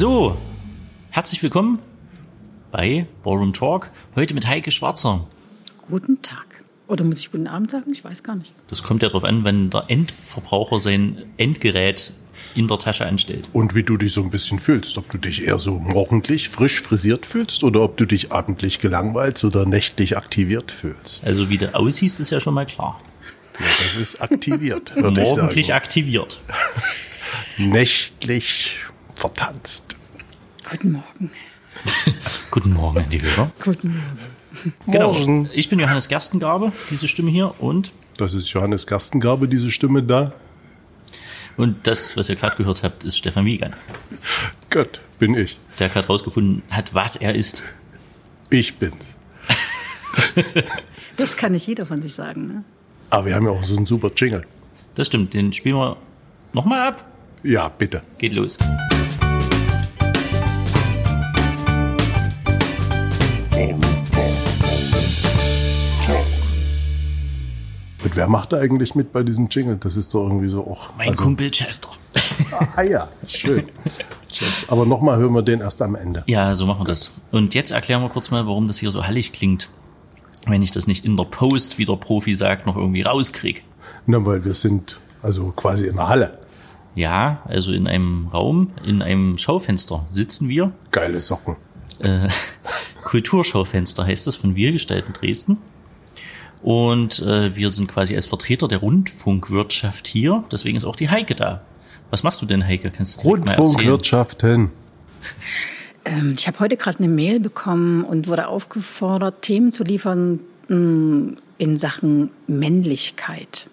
So, herzlich willkommen bei Ballroom Talk. Heute mit Heike Schwarzer. Guten Tag. Oder muss ich guten Abend sagen? Ich weiß gar nicht. Das kommt ja darauf an, wenn der Endverbraucher sein Endgerät in der Tasche anstellt. Und wie du dich so ein bisschen fühlst. Ob du dich eher so morgendlich frisch frisiert fühlst oder ob du dich abendlich gelangweilt oder nächtlich aktiviert fühlst. Also wie du aussiehst, ist ja schon mal klar. Ja, das ist aktiviert. Morgendlich aktiviert. Nächtlich vertanzt. Guten Morgen. Guten Morgen an die Hörer. Guten Morgen. Genau. Morgen. Ich bin Johannes Gerstengabe, diese Stimme hier. Und, Das ist Johannes Gerstengabe, diese Stimme da. und das, was ihr gerade gehört habt, ist Stefan Wiegand, Gott, bin ich. der gerade rausgefunden hat, was er ist. Ich bin's. Das kann nicht jeder von sich sagen. Ne? Aber wir haben ja auch so einen super Jingle. Das stimmt, den spielen wir nochmal ab. Ja, bitte. Geht los. Und wer macht da eigentlich mit bei diesem Jingle? Das ist doch irgendwie so auch. Mein Kumpel Chester. Ah ja, schön. Aber nochmal hören wir den erst am Ende. Ja, so machen wir das. Und jetzt erklären wir kurz mal, warum das hier so hallig klingt. Wenn ich das nicht in der Post, wie der Profi sagt, noch irgendwie rauskrieg. Na, weil wir sind also quasi in der Halle. Ja, also in einem Raum, in einem Schaufenster sitzen wir. Geile Socken. Äh, Kulturschaufenster heißt das von Wir gestalten Dresden. Und äh, wir sind quasi als Vertreter der Rundfunkwirtschaft hier. Deswegen ist auch die Heike da. Was machst du denn, Heike? Kannst du? Rundfunkwirtschaften. Ähm, ich habe heute gerade eine Mail bekommen und wurde aufgefordert, Themen zu liefern mh, in Sachen Männlichkeit.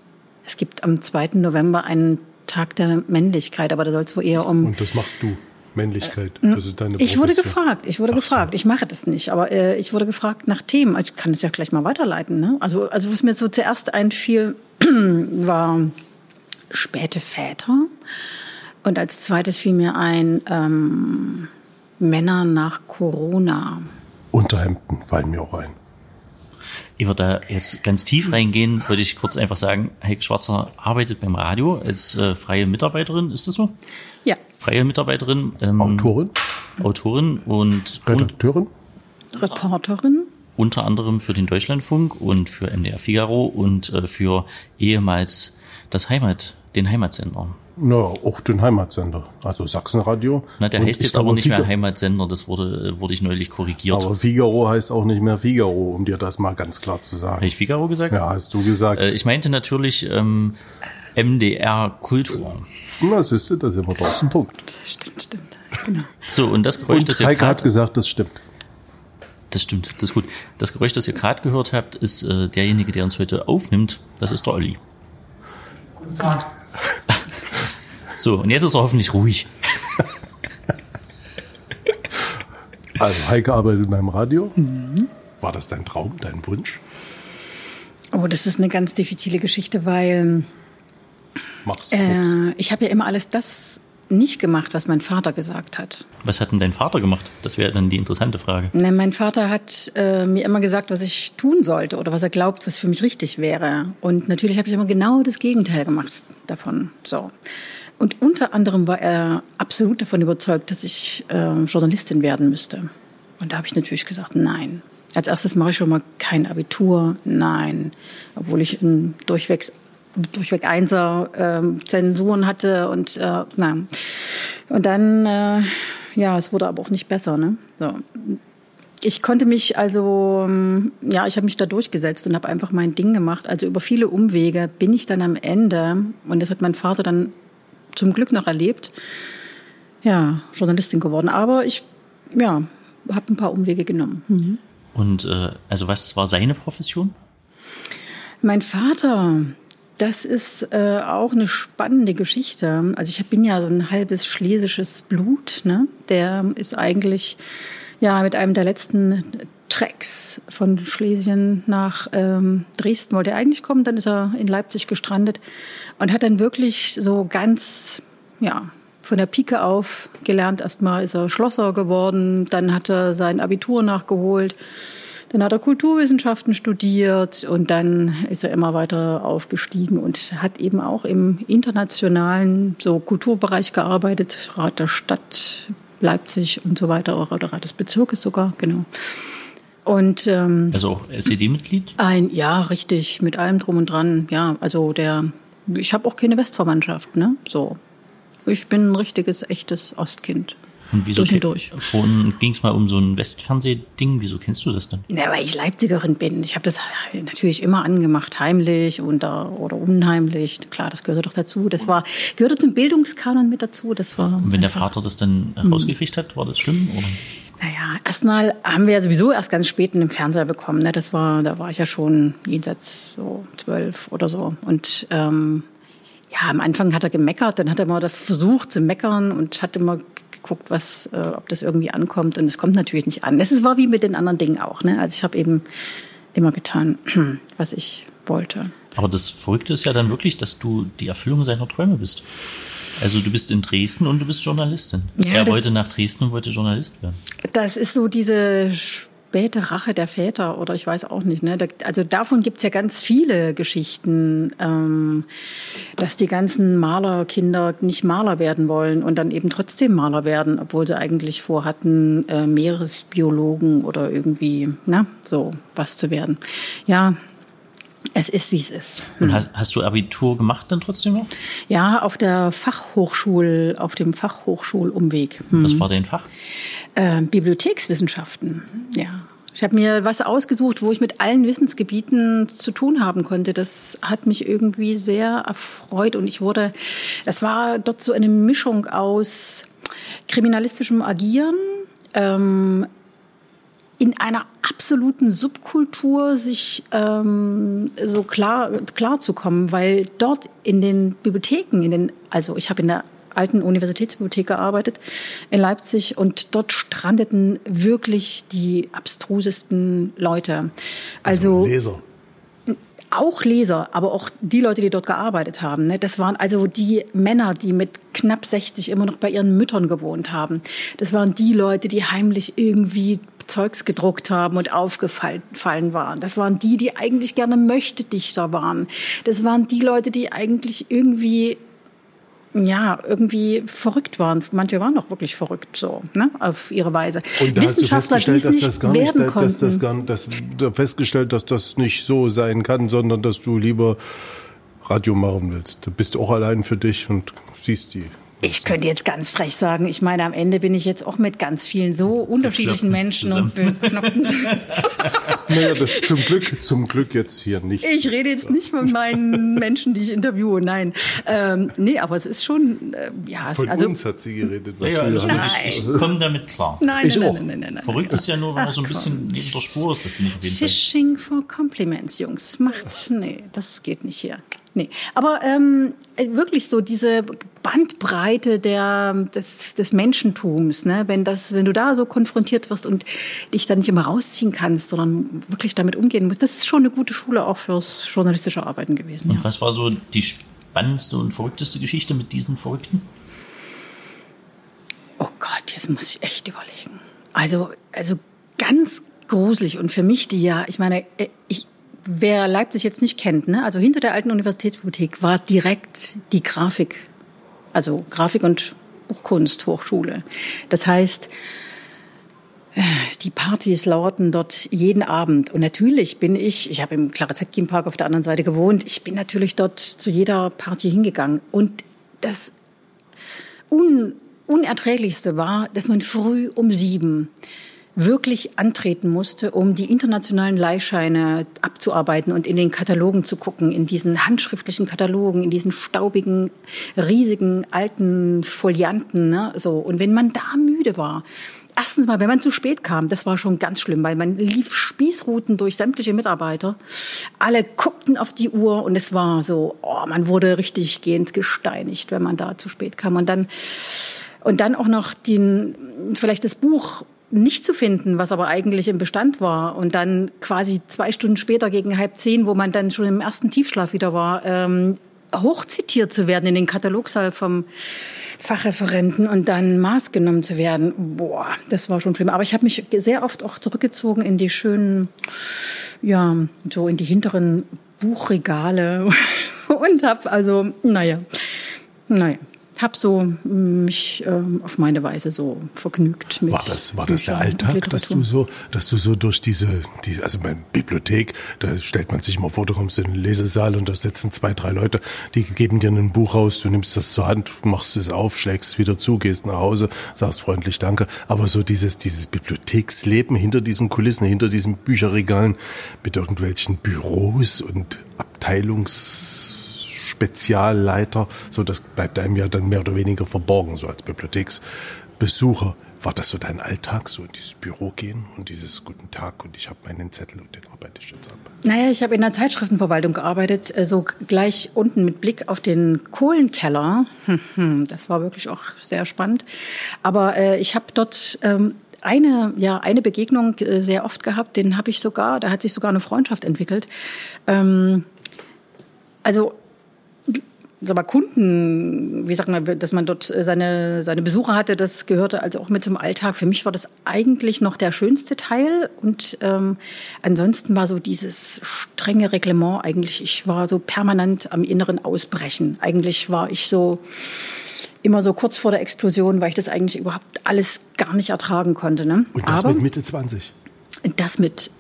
Es gibt am 2. November einen Tag der Männlichkeit, aber da soll es wohl eher um Und das machst du. Männlichkeit. Das ist deine Ich wurde Profession. gefragt, ich wurde Ach so. gefragt. Ich mache das nicht, aber äh, ich wurde gefragt nach Themen. Ich kann das ja gleich mal weiterleiten. Ne? Also, also was mir so zuerst einfiel, war späte Väter. Und als zweites fiel mir ein ähm, Männer nach Corona. Unterhemden fallen mir auch ein. Ehe wir da jetzt ganz tief reingehen, würde ich kurz einfach sagen, Heike Schwarzer arbeitet beim Radio als äh, freie Mitarbeiterin, ist das so? Ja, Freie Mitarbeiterin, ähm, Autorin, Autorin und, und Redakteurin, Reporterin. unter anderem für den Deutschlandfunk und für NDR Figaro und äh, für ehemals das Heimat, den Heimatsender. Na, auch den Heimatsender, also Sachsenradio. Na, der Und heißt jetzt aber nicht mehr Figa- Heimatsender, das wurde, wurde ich neulich korrigiert. Aber Figaro heißt auch nicht mehr Figaro, um dir das mal ganz klar zu sagen. Habe ich Figaro gesagt? Ja, hast du gesagt. Äh, ich meinte natürlich ähm, MDR Kultur. Na, siehst du, da sind wir auf den Punkt. Stimmt, stimmt. Genau. So, und das Geräusch, das Und ihr Heike hat gerade gesagt, das stimmt. Das stimmt, das ist gut. Das Geräusch, das ihr gerade gehört habt, ist äh, derjenige, der uns heute aufnimmt. Das ist der Olli. So, und jetzt ist er hoffentlich ruhig. Also Heike arbeitet beim Radio. Mhm. War das dein Traum, dein Wunsch? Oh, das ist eine ganz diffizile Geschichte, weil Mach's kurz. äh, ich habe ja immer alles das nicht gemacht, was mein Vater gesagt hat. Was hat denn dein Vater gemacht? Das wäre dann die interessante Frage. Ne, mein Vater hat äh, mir immer gesagt, was ich tun sollte oder was er glaubt, was für mich richtig wäre. Und natürlich habe ich immer genau das Gegenteil gemacht davon. So. Und unter anderem war er absolut davon überzeugt, dass ich äh, Journalistin werden müsste. Und da habe ich natürlich gesagt, nein. Als erstes mache ich schon mal kein Abitur, nein. Obwohl ich ein durchwegs durchweg Einser ähm, Zensuren hatte und äh, nein. Und dann, äh, ja, es wurde aber auch nicht besser. Ne? So. Ich konnte mich also, ähm, ja, ich habe mich da durchgesetzt und habe einfach mein Ding gemacht. Also über viele Umwege bin ich dann am Ende, und das hat mein Vater dann zum Glück noch erlebt, ja, Journalistin geworden. Aber ich, ja, habe ein paar Umwege genommen. Mhm. Und äh, also was war seine Profession? Mein Vater, das ist äh, auch eine spannende Geschichte. Also ich bin ja so ein halbes schlesisches Blut. Ne? Der ist eigentlich ja mit einem der letzten Tracks von Schlesien nach ähm, Dresden wollte er eigentlich kommen. Dann ist er in Leipzig gestrandet und hat dann wirklich so ganz ja von der Pike auf gelernt. Erstmal ist er Schlosser geworden, dann hat er sein Abitur nachgeholt. Dann hat er Kulturwissenschaften studiert und dann ist er immer weiter aufgestiegen und hat eben auch im internationalen so Kulturbereich gearbeitet, Rat der Stadt, Leipzig und so weiter, oder Rat des Bezirkes sogar, genau. Und ähm, also auch SED-Mitglied? Ein ja, richtig, mit allem drum und dran. Ja, also der, ich habe auch keine Westverwandtschaft, ne? So, ich bin ein richtiges, echtes Ostkind. Und wieso durch vorhin ging es mal um so ein Westfernsehding. Wieso kennst du das denn? Ja, weil ich Leipzigerin bin. Ich habe das natürlich immer angemacht, heimlich oder, oder unheimlich. Klar, das gehörte doch dazu. Das war gehörte zum Bildungskanon mit dazu. Das war. Und wenn der Vater das dann rausgekriegt hat, war das schlimm oder? Naja, erstmal haben wir ja sowieso erst ganz spät einen Fernseher bekommen. Ne? Das war, da war ich ja schon jenseits so zwölf oder so. Und ähm, ja, am Anfang hat er gemeckert, dann hat er mal versucht zu meckern und hat immer geguckt, was, äh, ob das irgendwie ankommt. Und es kommt natürlich nicht an. Das war wie mit den anderen Dingen auch. Ne? Also ich habe eben immer getan, was ich wollte. Aber das Verrückte ist ja dann wirklich, dass du die Erfüllung seiner Träume bist. Also du bist in Dresden und du bist Journalistin. Ja, er wollte nach Dresden und wollte Journalist werden. Das ist so diese späte Rache der Väter oder ich weiß auch nicht. Ne? Also davon gibt's ja ganz viele Geschichten, ähm, dass die ganzen Malerkinder nicht Maler werden wollen und dann eben trotzdem Maler werden, obwohl sie eigentlich vorhatten, äh, Meeresbiologen oder irgendwie na, so was zu werden. Ja, es ist, wie es ist. Und hast, hast, du Abitur gemacht dann trotzdem noch? Ja, auf der Fachhochschul, auf dem Fachhochschulumweg. Hm. Was war dein Fach? Äh, Bibliothekswissenschaften, ja. Ich habe mir was ausgesucht, wo ich mit allen Wissensgebieten zu tun haben konnte. Das hat mich irgendwie sehr erfreut und ich wurde, das war dort so eine Mischung aus kriminalistischem Agieren, ähm, in einer absoluten Subkultur sich ähm, so klar klar zu kommen, weil dort in den Bibliotheken, in den also ich habe in der alten Universitätsbibliothek gearbeitet in Leipzig und dort strandeten wirklich die abstrusesten Leute. Also, also Leser auch Leser, aber auch die Leute, die dort gearbeitet haben. Ne? Das waren also die Männer, die mit knapp 60 immer noch bei ihren Müttern gewohnt haben. Das waren die Leute, die heimlich irgendwie Zeugs gedruckt haben und aufgefallen waren. Das waren die, die eigentlich gerne Möchtedichter waren. Das waren die Leute, die eigentlich irgendwie ja, irgendwie verrückt waren. Manche waren auch wirklich verrückt so, ne, auf ihre Weise. Und da Wissenschaftler, hast du festgestellt, dass das gar nicht, dass, dass das gar, dass, festgestellt, dass das nicht so sein kann, sondern dass du lieber Radio machen willst. Du bist auch allein für dich und siehst die ich könnte jetzt ganz frech sagen, ich meine, am Ende bin ich jetzt auch mit ganz vielen so unterschiedlichen Menschen und beknoppten. naja, das zum Glück, zum Glück jetzt hier nicht. Ich rede jetzt nicht von meinen Menschen, die ich interviewe, nein. Ähm, nee, aber es ist schon, äh, ja. Von also, uns hat sie geredet. Was ja, also ich, ich komme damit klar. Nein, nein, nein, nein, nein, nein, nein, Verrückt ist ja nur, wenn man so ein bisschen neben der Spur ist, das finde ich auf jeden Fishing Fall. Fishing for Compliments, Jungs. Macht, nee, das geht nicht hier. Nee, aber ähm, wirklich so diese Bandbreite der, des, des Menschentums, ne? wenn, das, wenn du da so konfrontiert wirst und dich dann nicht immer rausziehen kannst, sondern wirklich damit umgehen musst, das ist schon eine gute Schule auch fürs journalistische Arbeiten gewesen. Und ja. was war so die spannendste und verrückteste Geschichte mit diesen Verrückten? Oh Gott, jetzt muss ich echt überlegen. Also, also ganz gruselig und für mich die ja, ich meine, äh, ich, wer Leipzig jetzt nicht kennt, ne, also hinter der alten Universitätsbibliothek war direkt die Grafik, also Grafik- und Buchkunsthochschule. Das heißt, äh, die Partys lauerten dort jeden Abend. Und natürlich bin ich, ich habe im Clara Zetkin Park auf der anderen Seite gewohnt, ich bin natürlich dort zu jeder Party hingegangen. Und das Un Unerträglichste war, dass man früh um sieben wirklich antreten musste, um die internationalen Leihscheine abzuarbeiten und in den Katalogen zu gucken, in diesen handschriftlichen Katalogen, in diesen staubigen, riesigen, alten Folianten. Ne? So. Und wenn man da müde war, erstens mal, wenn man zu spät kam, das war schon ganz schlimm, weil man lief Spießrouten durch sämtliche Mitarbeiter. Alle guckten auf die Uhr und es war so, oh, man wurde richtig gehend gesteinigt, wenn man da zu spät kam. Und dann, und dann auch noch den, vielleicht das Buch nicht zu finden, was aber eigentlich im Bestand war. Und dann quasi zwei Stunden später gegen halb zehn, wo man dann schon im ersten Tiefschlaf wieder war, ähm, hochzitiert zu werden in den Katalogsaal vom Fachreferenten und dann Maß genommen zu werden. Boah, das war schon schlimm. Aber ich habe mich sehr oft auch zurückgezogen in die schönen, ja, so in die hinteren Buchregale und habe also, naja, naja, habe so mich ähm, auf meine Weise so vergnügt mit. War das, war das der Alltag, dass du so, dass du so durch diese, diese also bei Bibliothek, da stellt man sich mal vor, du kommst in den Lesesaal und da sitzen zwei, drei Leute, die geben dir ein Buch raus, du nimmst das zur Hand, machst es auf, schlägst es wieder zu, gehst nach Hause, sagst freundlich Danke. Aber so dieses, dieses Bibliotheksleben hinter diesen Kulissen, hinter diesen Bücherregalen mit irgendwelchen Büros und Abteilungs Spezialleiter. So, das bleibt einem ja dann mehr oder weniger verborgen, so als Bibliotheksbesucher. War das so dein Alltag, so in dieses Büro gehen und dieses Guten Tag und ich habe meinen Zettel und den arbeite ich jetzt ab? Naja, ich habe in der Zeitschriftenverwaltung gearbeitet, äh, so gleich unten mit Blick auf den Kohlenkeller. Das war wirklich auch sehr spannend. Aber äh, ich habe dort ähm, eine, ja, eine Begegnung äh, sehr oft gehabt, den habe ich sogar, da hat sich sogar eine Freundschaft entwickelt. Ähm, also sag mal, Kunden, wie sagt man, dass man dort seine, seine Besucher hatte, das gehörte also auch mit zum Alltag. Für mich war das eigentlich noch der schönste Teil. Und ähm, ansonsten war so dieses strenge Reglement eigentlich, ich war so permanent am inneren Ausbrechen. Eigentlich war ich so immer so kurz vor der Explosion, weil ich das eigentlich überhaupt alles gar nicht ertragen konnte. Ne? Und das Aber, mit Mitte 20? Das mit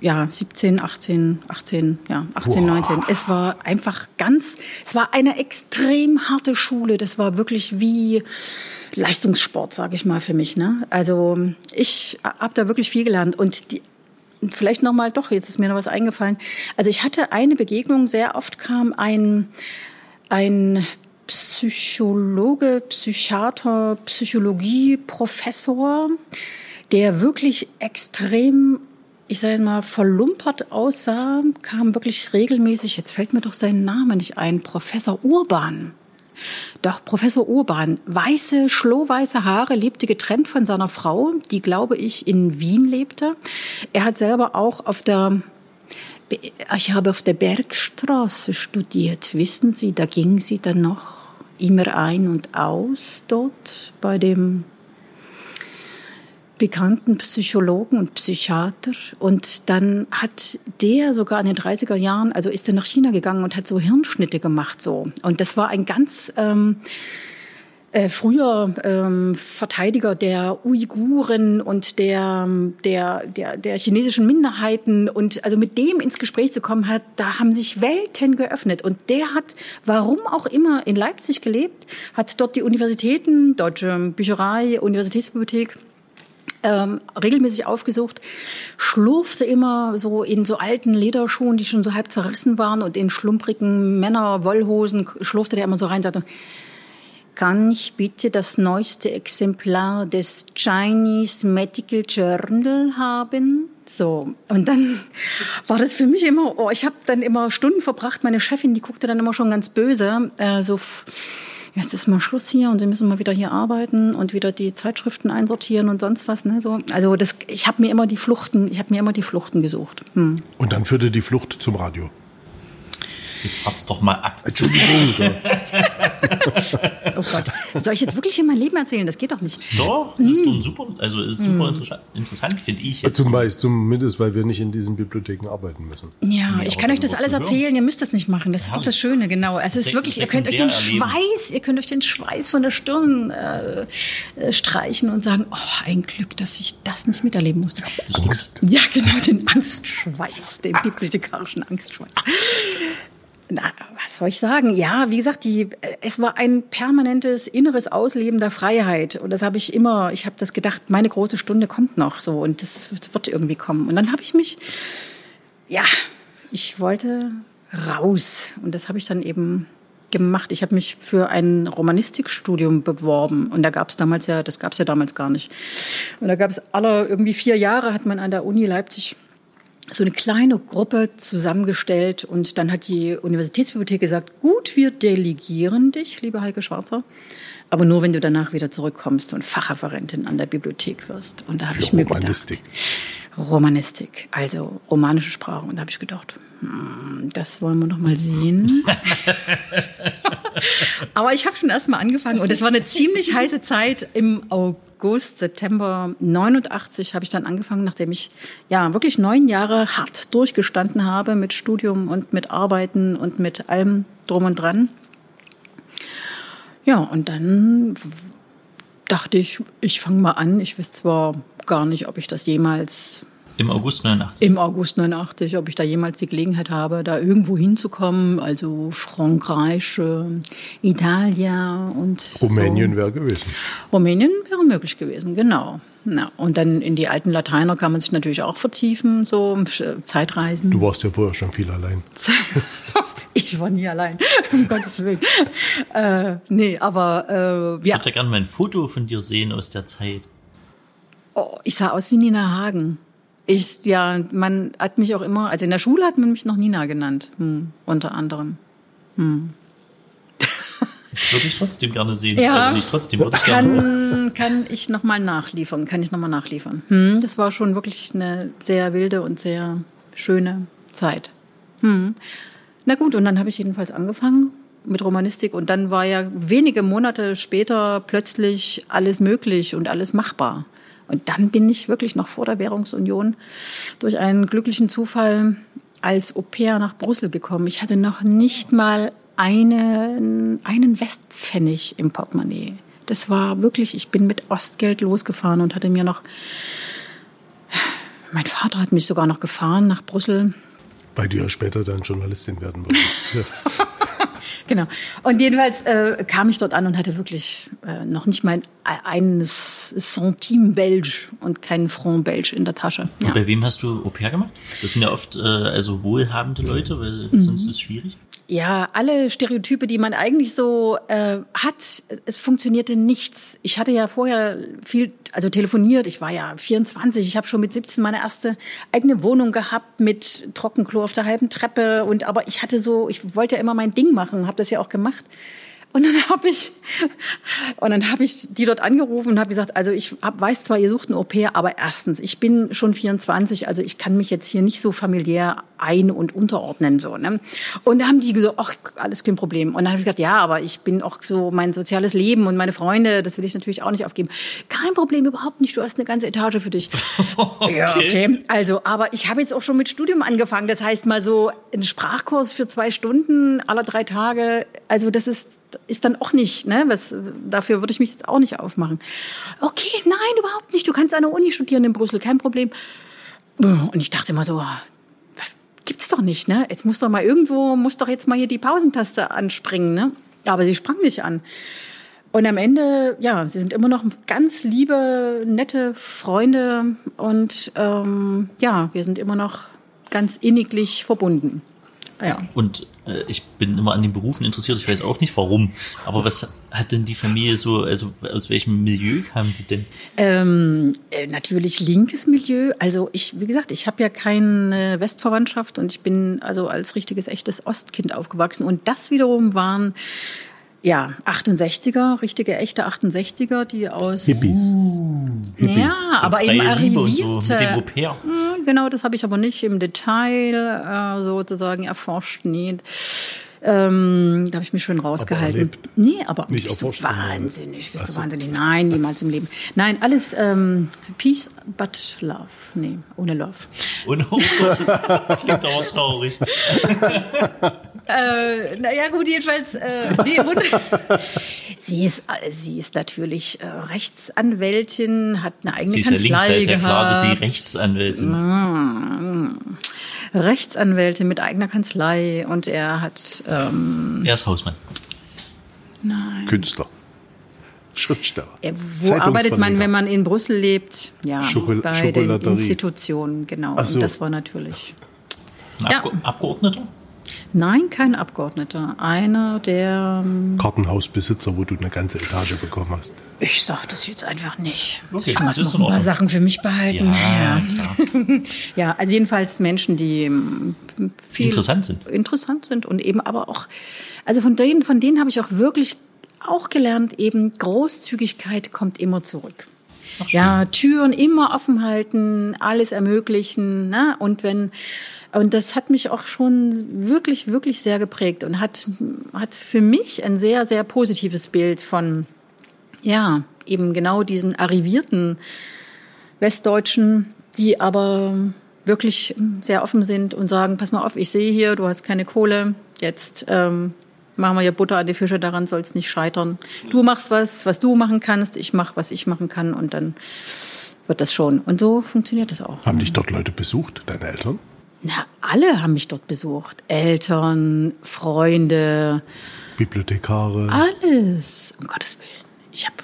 ja 17, 18, 18, ja 18, wow. 19. Es war einfach ganz, es war eine extrem harte Schule. Das war wirklich wie Leistungssport, sage ich mal für mich. Ne? Also ich habe da wirklich viel gelernt und die, vielleicht noch mal doch jetzt ist mir noch was eingefallen. Also ich hatte eine Begegnung. Sehr oft kam ein ein Psychologe, Psychiater, Psychologie-Professor der wirklich extrem, ich sage mal, verlumpert aussah, kam wirklich regelmäßig, jetzt fällt mir doch sein Name nicht ein, Professor Urban. Doch Professor Urban, weiße, schlohweiße Haare, lebte getrennt von seiner Frau, die, glaube ich, in Wien lebte. Er hat selber auch auf der ich habe auf der Bergstraße studiert. Wissen Sie, da ging sie dann noch immer ein und aus dort bei dem bekannten Psychologen und Psychiater. Und dann hat der sogar in den 30er Jahren, also ist er nach China gegangen und hat so Hirnschnitte gemacht so. Und das war ein ganz ähm, äh, früher ähm, Verteidiger der Uiguren und der, der, der, der chinesischen Minderheiten. Und also mit dem ins Gespräch zu kommen hat, da haben sich Welten geöffnet. Und der hat, warum auch immer, in Leipzig gelebt, hat dort die Universitäten, Deutsche Bücherei, Universitätsbibliothek, ähm, regelmäßig aufgesucht, schlurfte immer so in so alten Lederschuhen, die schon so halb zerrissen waren und in schlumprigen Männerwollhosen schlurfte der immer so rein und sagte, kann ich bitte das neueste Exemplar des Chinese Medical Journal haben? So, und dann war das für mich immer, oh, ich habe dann immer Stunden verbracht, meine Chefin, die guckte dann immer schon ganz böse, äh, so jetzt ist mal Schluss hier und Sie müssen mal wieder hier arbeiten und wieder die Zeitschriften einsortieren und sonst was. Ne? So, also das, ich habe mir immer die Fluchten, ich habe mir immer die Fluchten gesucht. Hm. Und dann führte die Flucht zum Radio. Jetzt fahrt's doch mal ab. Entschuldigung. oh Gott. Soll ich jetzt wirklich hier mein Leben erzählen? Das geht doch nicht. Doch, das ist doch ein super, also ist super hm. interessant, finde ich jetzt. Zum Beispiel, zumindest, weil wir nicht in diesen Bibliotheken arbeiten müssen. Ja, nee, ich kann euch das alles erzählen. Ihr müsst das nicht machen. Das ja, ist doch das Schöne, genau. Es ist wirklich, ihr könnt euch den erleben. Schweiß, ihr könnt euch den Schweiß von der Stirn äh, äh, streichen und sagen, oh, ein Glück, dass ich das nicht miterleben musste. Angst. Ja, genau, den Angstschweiß, den Angst. bibliothekarischen Angstschweiß. Na, was soll ich sagen? Ja, wie gesagt, die, es war ein permanentes inneres Ausleben der Freiheit. Und das habe ich immer, ich habe das gedacht, meine große Stunde kommt noch so und das wird irgendwie kommen. Und dann habe ich mich, ja, ich wollte raus. Und das habe ich dann eben gemacht. Ich habe mich für ein Romanistikstudium beworben. Und da gab es damals ja, das gab es ja damals gar nicht. Und da gab es alle irgendwie vier Jahre hat man an der Uni Leipzig so eine kleine Gruppe zusammengestellt und dann hat die Universitätsbibliothek gesagt, gut, wir delegieren dich, liebe Heike Schwarzer, aber nur wenn du danach wieder zurückkommst und Fachreferentin an der Bibliothek wirst. Und da habe ich mir Romanistik. gedacht, Romanistik, also romanische Sprache. Und da habe ich gedacht, das wollen wir noch mal sehen. aber ich habe schon erst mal angefangen und es war eine ziemlich heiße Zeit im August August, September 89 habe ich dann angefangen, nachdem ich ja wirklich neun Jahre hart durchgestanden habe mit Studium und mit Arbeiten und mit allem drum und dran. Ja, und dann dachte ich, ich fange mal an. Ich weiß zwar gar nicht, ob ich das jemals im August 89. Im August 89, ob ich da jemals die Gelegenheit habe, da irgendwo hinzukommen. Also Frankreich, äh, Italien und. Rumänien so. wäre gewesen. Rumänien wäre möglich gewesen, genau. Ja, und dann in die alten Lateiner kann man sich natürlich auch vertiefen, so äh, Zeitreisen. Du warst ja vorher schon viel allein. ich war nie allein, um Gottes Willen. Äh, nee, aber äh, ja. Ich würde gerne mal ein Foto von dir sehen aus der Zeit. Oh, ich sah aus wie Nina Hagen. Ich, ja, man hat mich auch immer, also in der Schule hat man mich noch Nina genannt, hm, unter anderem. Hm. Würde ich trotzdem gerne sehen. Ja, also nicht trotzdem, würde ich kann, gerne sehen. Kann ich nochmal nachliefern, kann ich nochmal nachliefern. Hm, das war schon wirklich eine sehr wilde und sehr schöne Zeit. Hm. Na gut, und dann habe ich jedenfalls angefangen mit Romanistik und dann war ja wenige Monate später plötzlich alles möglich und alles machbar. Und dann bin ich wirklich noch vor der Währungsunion durch einen glücklichen Zufall als Au pair nach Brüssel gekommen. Ich hatte noch nicht mal einen, einen Westpfennig im Portemonnaie. Das war wirklich, ich bin mit Ostgeld losgefahren und hatte mir noch, mein Vater hat mich sogar noch gefahren nach Brüssel. Weil du ja später dann Journalistin werden wolltest. Genau. Und jedenfalls äh, kam ich dort an und hatte wirklich äh, noch nicht mal ein Centime Belge und keinen Franc Belge in der Tasche. Ja. Und bei wem hast du Au pair gemacht? Das sind ja oft äh, also wohlhabende Leute, weil mhm. sonst ist es schwierig. Ja, alle Stereotype, die man eigentlich so äh, hat, es funktionierte nichts. Ich hatte ja vorher viel, also telefoniert. Ich war ja 24. Ich habe schon mit 17 meine erste eigene Wohnung gehabt mit Trockenklo auf der halben Treppe. Und aber ich hatte so, ich wollte ja immer mein Ding machen, habe das ja auch gemacht. Und dann habe ich, und dann habe ich die dort angerufen und habe gesagt, also ich hab, weiß zwar, ihr sucht ein Au-pair, aber erstens, ich bin schon 24, also ich kann mich jetzt hier nicht so familiär ein- und unterordnen so. Ne? Und da haben die gesagt, ach, alles kein Problem. Und dann habe ich gesagt, ja, aber ich bin auch so mein soziales Leben und meine Freunde, das will ich natürlich auch nicht aufgeben. Kein Problem, überhaupt nicht. Du hast eine ganze Etage für dich. okay. Ja, okay. Also, aber ich habe jetzt auch schon mit Studium angefangen. Das heißt mal so ein Sprachkurs für zwei Stunden alle drei Tage. Also das ist ist dann auch nicht, ne? Was, dafür würde ich mich jetzt auch nicht aufmachen. Okay, nein, überhaupt nicht. Du kannst an der Uni studieren in Brüssel, kein Problem. Und ich dachte immer so, was gibt's doch nicht, ne? Jetzt muss doch mal irgendwo, muss doch jetzt mal hier die Pausentaste anspringen, ne? Aber sie sprang nicht an. Und am Ende, ja, sie sind immer noch ganz liebe, nette Freunde und ähm, ja, wir sind immer noch ganz inniglich verbunden. Ja. Und ich bin immer an den Berufen interessiert, ich weiß auch nicht warum. Aber was hat denn die Familie so, also aus welchem Milieu kamen die denn? Ähm, äh, natürlich linkes Milieu. Also ich, wie gesagt, ich habe ja keine Westverwandtschaft und ich bin also als richtiges, echtes Ostkind aufgewachsen. Und das wiederum waren ja, 68er, richtige echte 68er, die aus Hippies. Uh, Hippies. Ja, so aber eben arrivierte. So mit dem pair. Genau, das habe ich aber nicht im Detail äh, sozusagen erforscht. Nee. Ähm, da habe ich mich schön rausgehalten. Aber nee, aber nicht bist du wahnsinnig, bist so. du wahnsinnig. Nein, niemals im Leben. Nein, alles ähm, Peace but Love. Nee, ohne Love. Und oh, klingt aber traurig. äh, naja, gut, jedenfalls. Äh, nee, sie, ist, sie ist natürlich äh, Rechtsanwältin, hat eine eigene sie ist Kanzlei ja links, gehabt. Ja klar, dass sie Rechtsanwältin ist. Rechtsanwältin mit eigener Kanzlei und er hat. Ähm, er ist Hausmann. Nein. Künstler. Schriftsteller. Äh, wo arbeitet man, wenn man in Brüssel lebt? Ja, Schokol bei den Institutionen, genau. So. Und das war natürlich. Ein ja. Abgeordneter? Nein, kein Abgeordneter. Einer der. Ähm, Kartenhausbesitzer, wo du eine ganze Etage bekommen hast. Ich sag das jetzt einfach nicht. Okay, ich muss noch ein paar Sachen für mich behalten. Ja, ja. ja, also jedenfalls Menschen, die ähm, viel interessant sind. Interessant sind und eben aber auch, also von denen, von denen habe ich auch wirklich auch gelernt, eben Großzügigkeit kommt immer zurück. Ach, ja, Türen immer offen halten, alles ermöglichen. Ne? Und wenn und das hat mich auch schon wirklich, wirklich sehr geprägt und hat, hat für mich ein sehr, sehr positives Bild von, ja, eben genau diesen arrivierten Westdeutschen, die aber wirklich sehr offen sind und sagen, pass mal auf, ich sehe hier, du hast keine Kohle, jetzt ähm, machen wir ja Butter an die Fische, daran soll es nicht scheitern. Du machst was, was du machen kannst, ich mach, was ich machen kann und dann wird das schon. Und so funktioniert das auch. Haben dich dort Leute besucht, deine Eltern? Na, alle haben mich dort besucht. Eltern, Freunde. Bibliothekare. Alles. Um Gottes Willen. Ich habe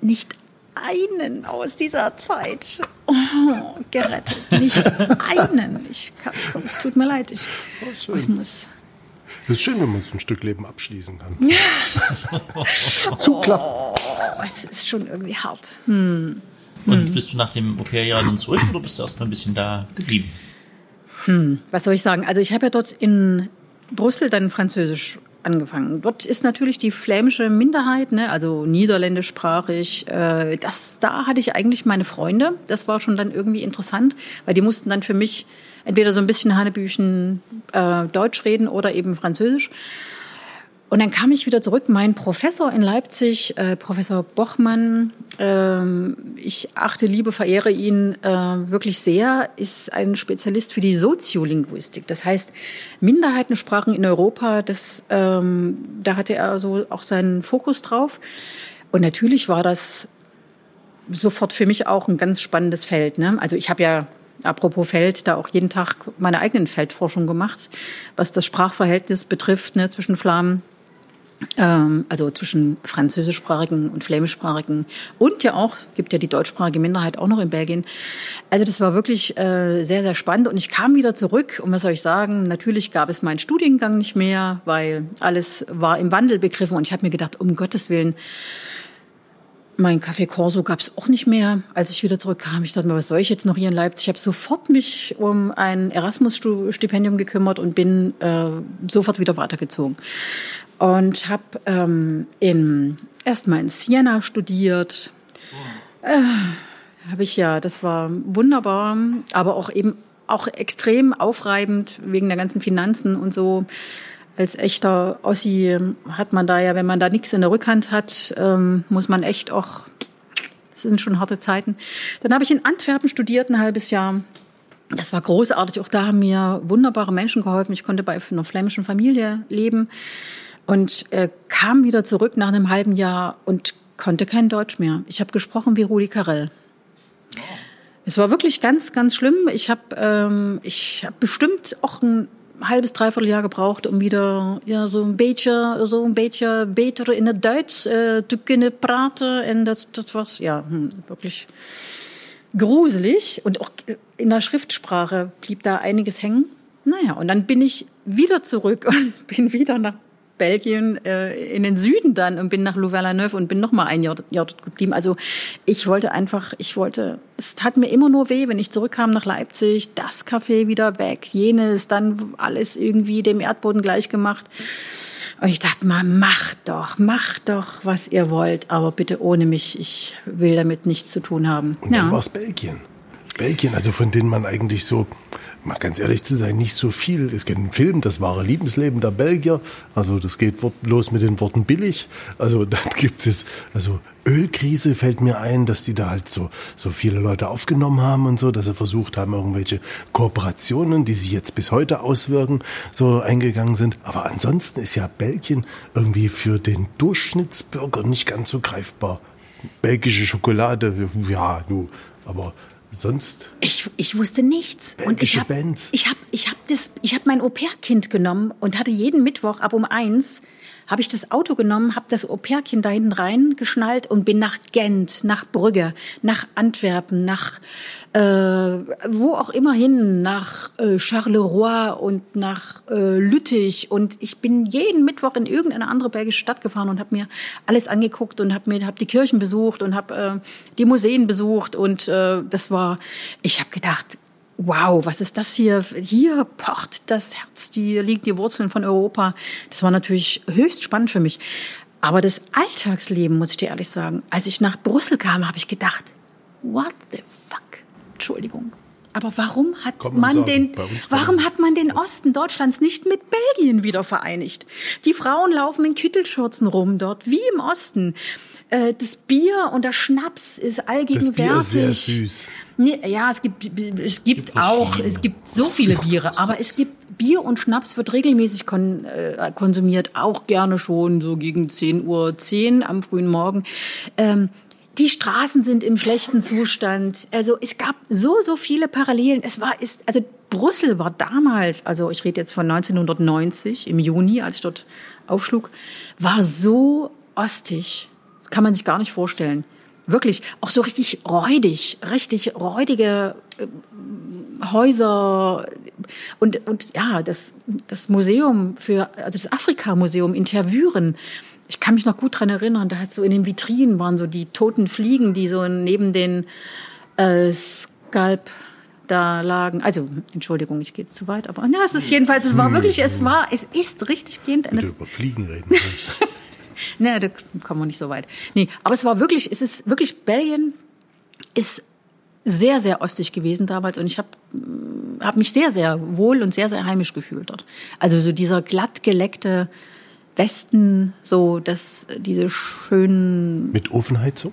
nicht einen aus dieser Zeit oh, gerettet. Nicht einen. Ich kann, tut mir leid. Ich, oh, ich muss. Es ist schön, wenn man so ein Stück Leben abschließen kann. Zuklappen. Oh, es ist schon irgendwie hart. Hm. Und bist du nach dem Au-pair-Jahr dann zurück oder bist du erst mal ein bisschen da geblieben? Hm, was soll ich sagen? Also ich habe ja dort in Brüssel dann Französisch angefangen. Dort ist natürlich die flämische Minderheit, ne, also niederländischsprachig. Äh, das, da hatte ich eigentlich meine Freunde. Das war schon dann irgendwie interessant, weil die mussten dann für mich entweder so ein bisschen Hanebüchen äh, Deutsch reden oder eben Französisch. Und dann kam ich wieder zurück. Mein Professor in Leipzig, äh, Professor Bochmann, ähm, ich achte, liebe, verehre ihn äh, wirklich sehr, ist ein Spezialist für die Soziolinguistik. Das heißt, Minderheitensprachen in Europa, das, ähm, da hatte er so auch seinen Fokus drauf. Und natürlich war das sofort für mich auch ein ganz spannendes Feld. Ne? Also ich habe ja apropos Feld, da auch jeden Tag meine eigenen Feldforschung gemacht, was das Sprachverhältnis betrifft ne, zwischen Flamen also zwischen französischsprachigen und flämischsprachigen und ja auch, gibt ja die deutschsprachige Minderheit auch noch in Belgien. Also das war wirklich äh, sehr, sehr spannend und ich kam wieder zurück und was soll ich sagen, natürlich gab es meinen Studiengang nicht mehr, weil alles war im Wandel begriffen und ich habe mir gedacht, um Gottes Willen, mein Café Corso gab es auch nicht mehr, als ich wieder zurückkam. Ich dachte mir, was soll ich jetzt noch hier in Leipzig? Ich habe sofort mich um ein Erasmus-Stipendium gekümmert und bin äh, sofort wieder weitergezogen und habe ähm, in erstmal in Siena studiert. Äh, habe ich ja, das war wunderbar, aber auch eben auch extrem aufreibend wegen der ganzen Finanzen und so. Als echter Ossi hat man da ja, wenn man da nichts in der Rückhand hat, ähm, muss man echt auch, das sind schon harte Zeiten. Dann habe ich in Antwerpen studiert, ein halbes Jahr. Das war großartig. Auch da haben mir wunderbare Menschen geholfen. Ich konnte bei einer flämischen Familie leben und äh, kam wieder zurück nach einem halben Jahr und konnte kein Deutsch mehr. Ich habe gesprochen wie Rudi Carell. Es war wirklich ganz, ganz schlimm. Ich habe ähm, ich hab bestimmt auch ein halbes, dreiviertel Jahr gebraucht, um wieder ja, so ein beetje, so ein beetje beter in het Duits äh, zu können praten. Und das, das war ja hm, wirklich gruselig. Und auch in der Schriftsprache blieb da einiges hängen. Naja, und dann bin ich wieder zurück und bin wieder nach Belgien äh, in den Süden dann und bin nach Louvain-la-Neuve und bin noch mal ein Jahr, Jahr dort geblieben. Also ich wollte einfach, ich wollte, es tat mir immer nur weh, wenn ich zurückkam nach Leipzig, das Café wieder weg, jenes, dann alles irgendwie dem Erdboden gleich gemacht. Und ich dachte mal, macht doch, macht doch, was ihr wollt, aber bitte ohne mich. Ich will damit nichts zu tun haben. Und dann ja. war es Belgien. Belgien, also von denen man eigentlich so mal ganz ehrlich zu sein, nicht so viel. Es gibt einen Film, das wahre Lebensleben der Belgier. Also das geht los mit den Worten billig. Also dann gibt es, also Ölkrise fällt mir ein, dass die da halt so, so viele Leute aufgenommen haben und so, dass sie versucht haben, irgendwelche Kooperationen, die sich jetzt bis heute auswirken, so eingegangen sind. Aber ansonsten ist ja Belgien irgendwie für den Durchschnittsbürger nicht ganz so greifbar. Belgische Schokolade, ja, du, aber sonst? Ich, ich wusste nichts. Und ich habe ich hab, ich hab das, ich habe mein Au-pair-Kind genommen und hatte jeden Mittwoch ab um eins habe ich das Auto genommen, habe das Au-pair-Kind da hinten reingeschnallt und bin nach Gent, nach Brügge, nach Antwerpen, nach äh, wo auch immer hin, nach äh, Charleroi und nach äh, Lüttich. Und ich bin jeden Mittwoch in irgendeine andere belgische Stadt gefahren und habe mir alles angeguckt und habe mir hab die Kirchen besucht und habe äh, die Museen besucht. Und äh, das war, ich habe gedacht, wow, was ist das hier? Hier pocht das Herz, die liegen die Wurzeln von Europa. Das war natürlich höchst spannend für mich. Aber das Alltagsleben, muss ich dir ehrlich sagen, als ich nach Brüssel kam, habe ich gedacht, what the fuck? Entschuldigung. Aber warum hat man, man den, warum hat man den Osten Deutschlands nicht mit Belgien wieder vereinigt? Die Frauen laufen in Kittelschürzen rum dort, wie im Osten. Äh, das Bier und der Schnaps ist allgegenwärtig. Das Bier ist sehr süß. Nee, ja, es gibt, es gibt auch, es gibt so viele Biere, aber es gibt Bier und Schnaps wird regelmäßig kon äh, konsumiert, auch gerne schon so gegen 10 Uhr 10 am frühen Morgen. Ähm, die Straßen sind im schlechten Zustand. Also es gab so, so viele Parallelen. Es war, ist, also Brüssel war damals, also ich rede jetzt von 1990 im Juni, als ich dort aufschlug, war so ostig. Das kann man sich gar nicht vorstellen. Wirklich, auch so richtig räudig, richtig räudige äh, Häuser und, und ja, das, das Museum für, also das Afrika-Museum in Tervüren, ich kann mich noch gut dran erinnern, da hat so in den Vitrinen waren so die toten Fliegen, die so neben den äh, Skalp da lagen. Also, Entschuldigung, ich gehe jetzt zu weit, aber na, es ist jedenfalls, es war wirklich, es war, es ist richtig gehend. Bitte über Fliegen reden. nee, da kommen wir nicht so weit. Nee, aber es war wirklich, es ist wirklich, Belgien ist sehr, sehr ostig gewesen damals und ich habe hab mich sehr, sehr wohl und sehr, sehr heimisch gefühlt dort. Also so dieser glatt geleckte Westen, so dass diese schönen... Mit Ofenheizung?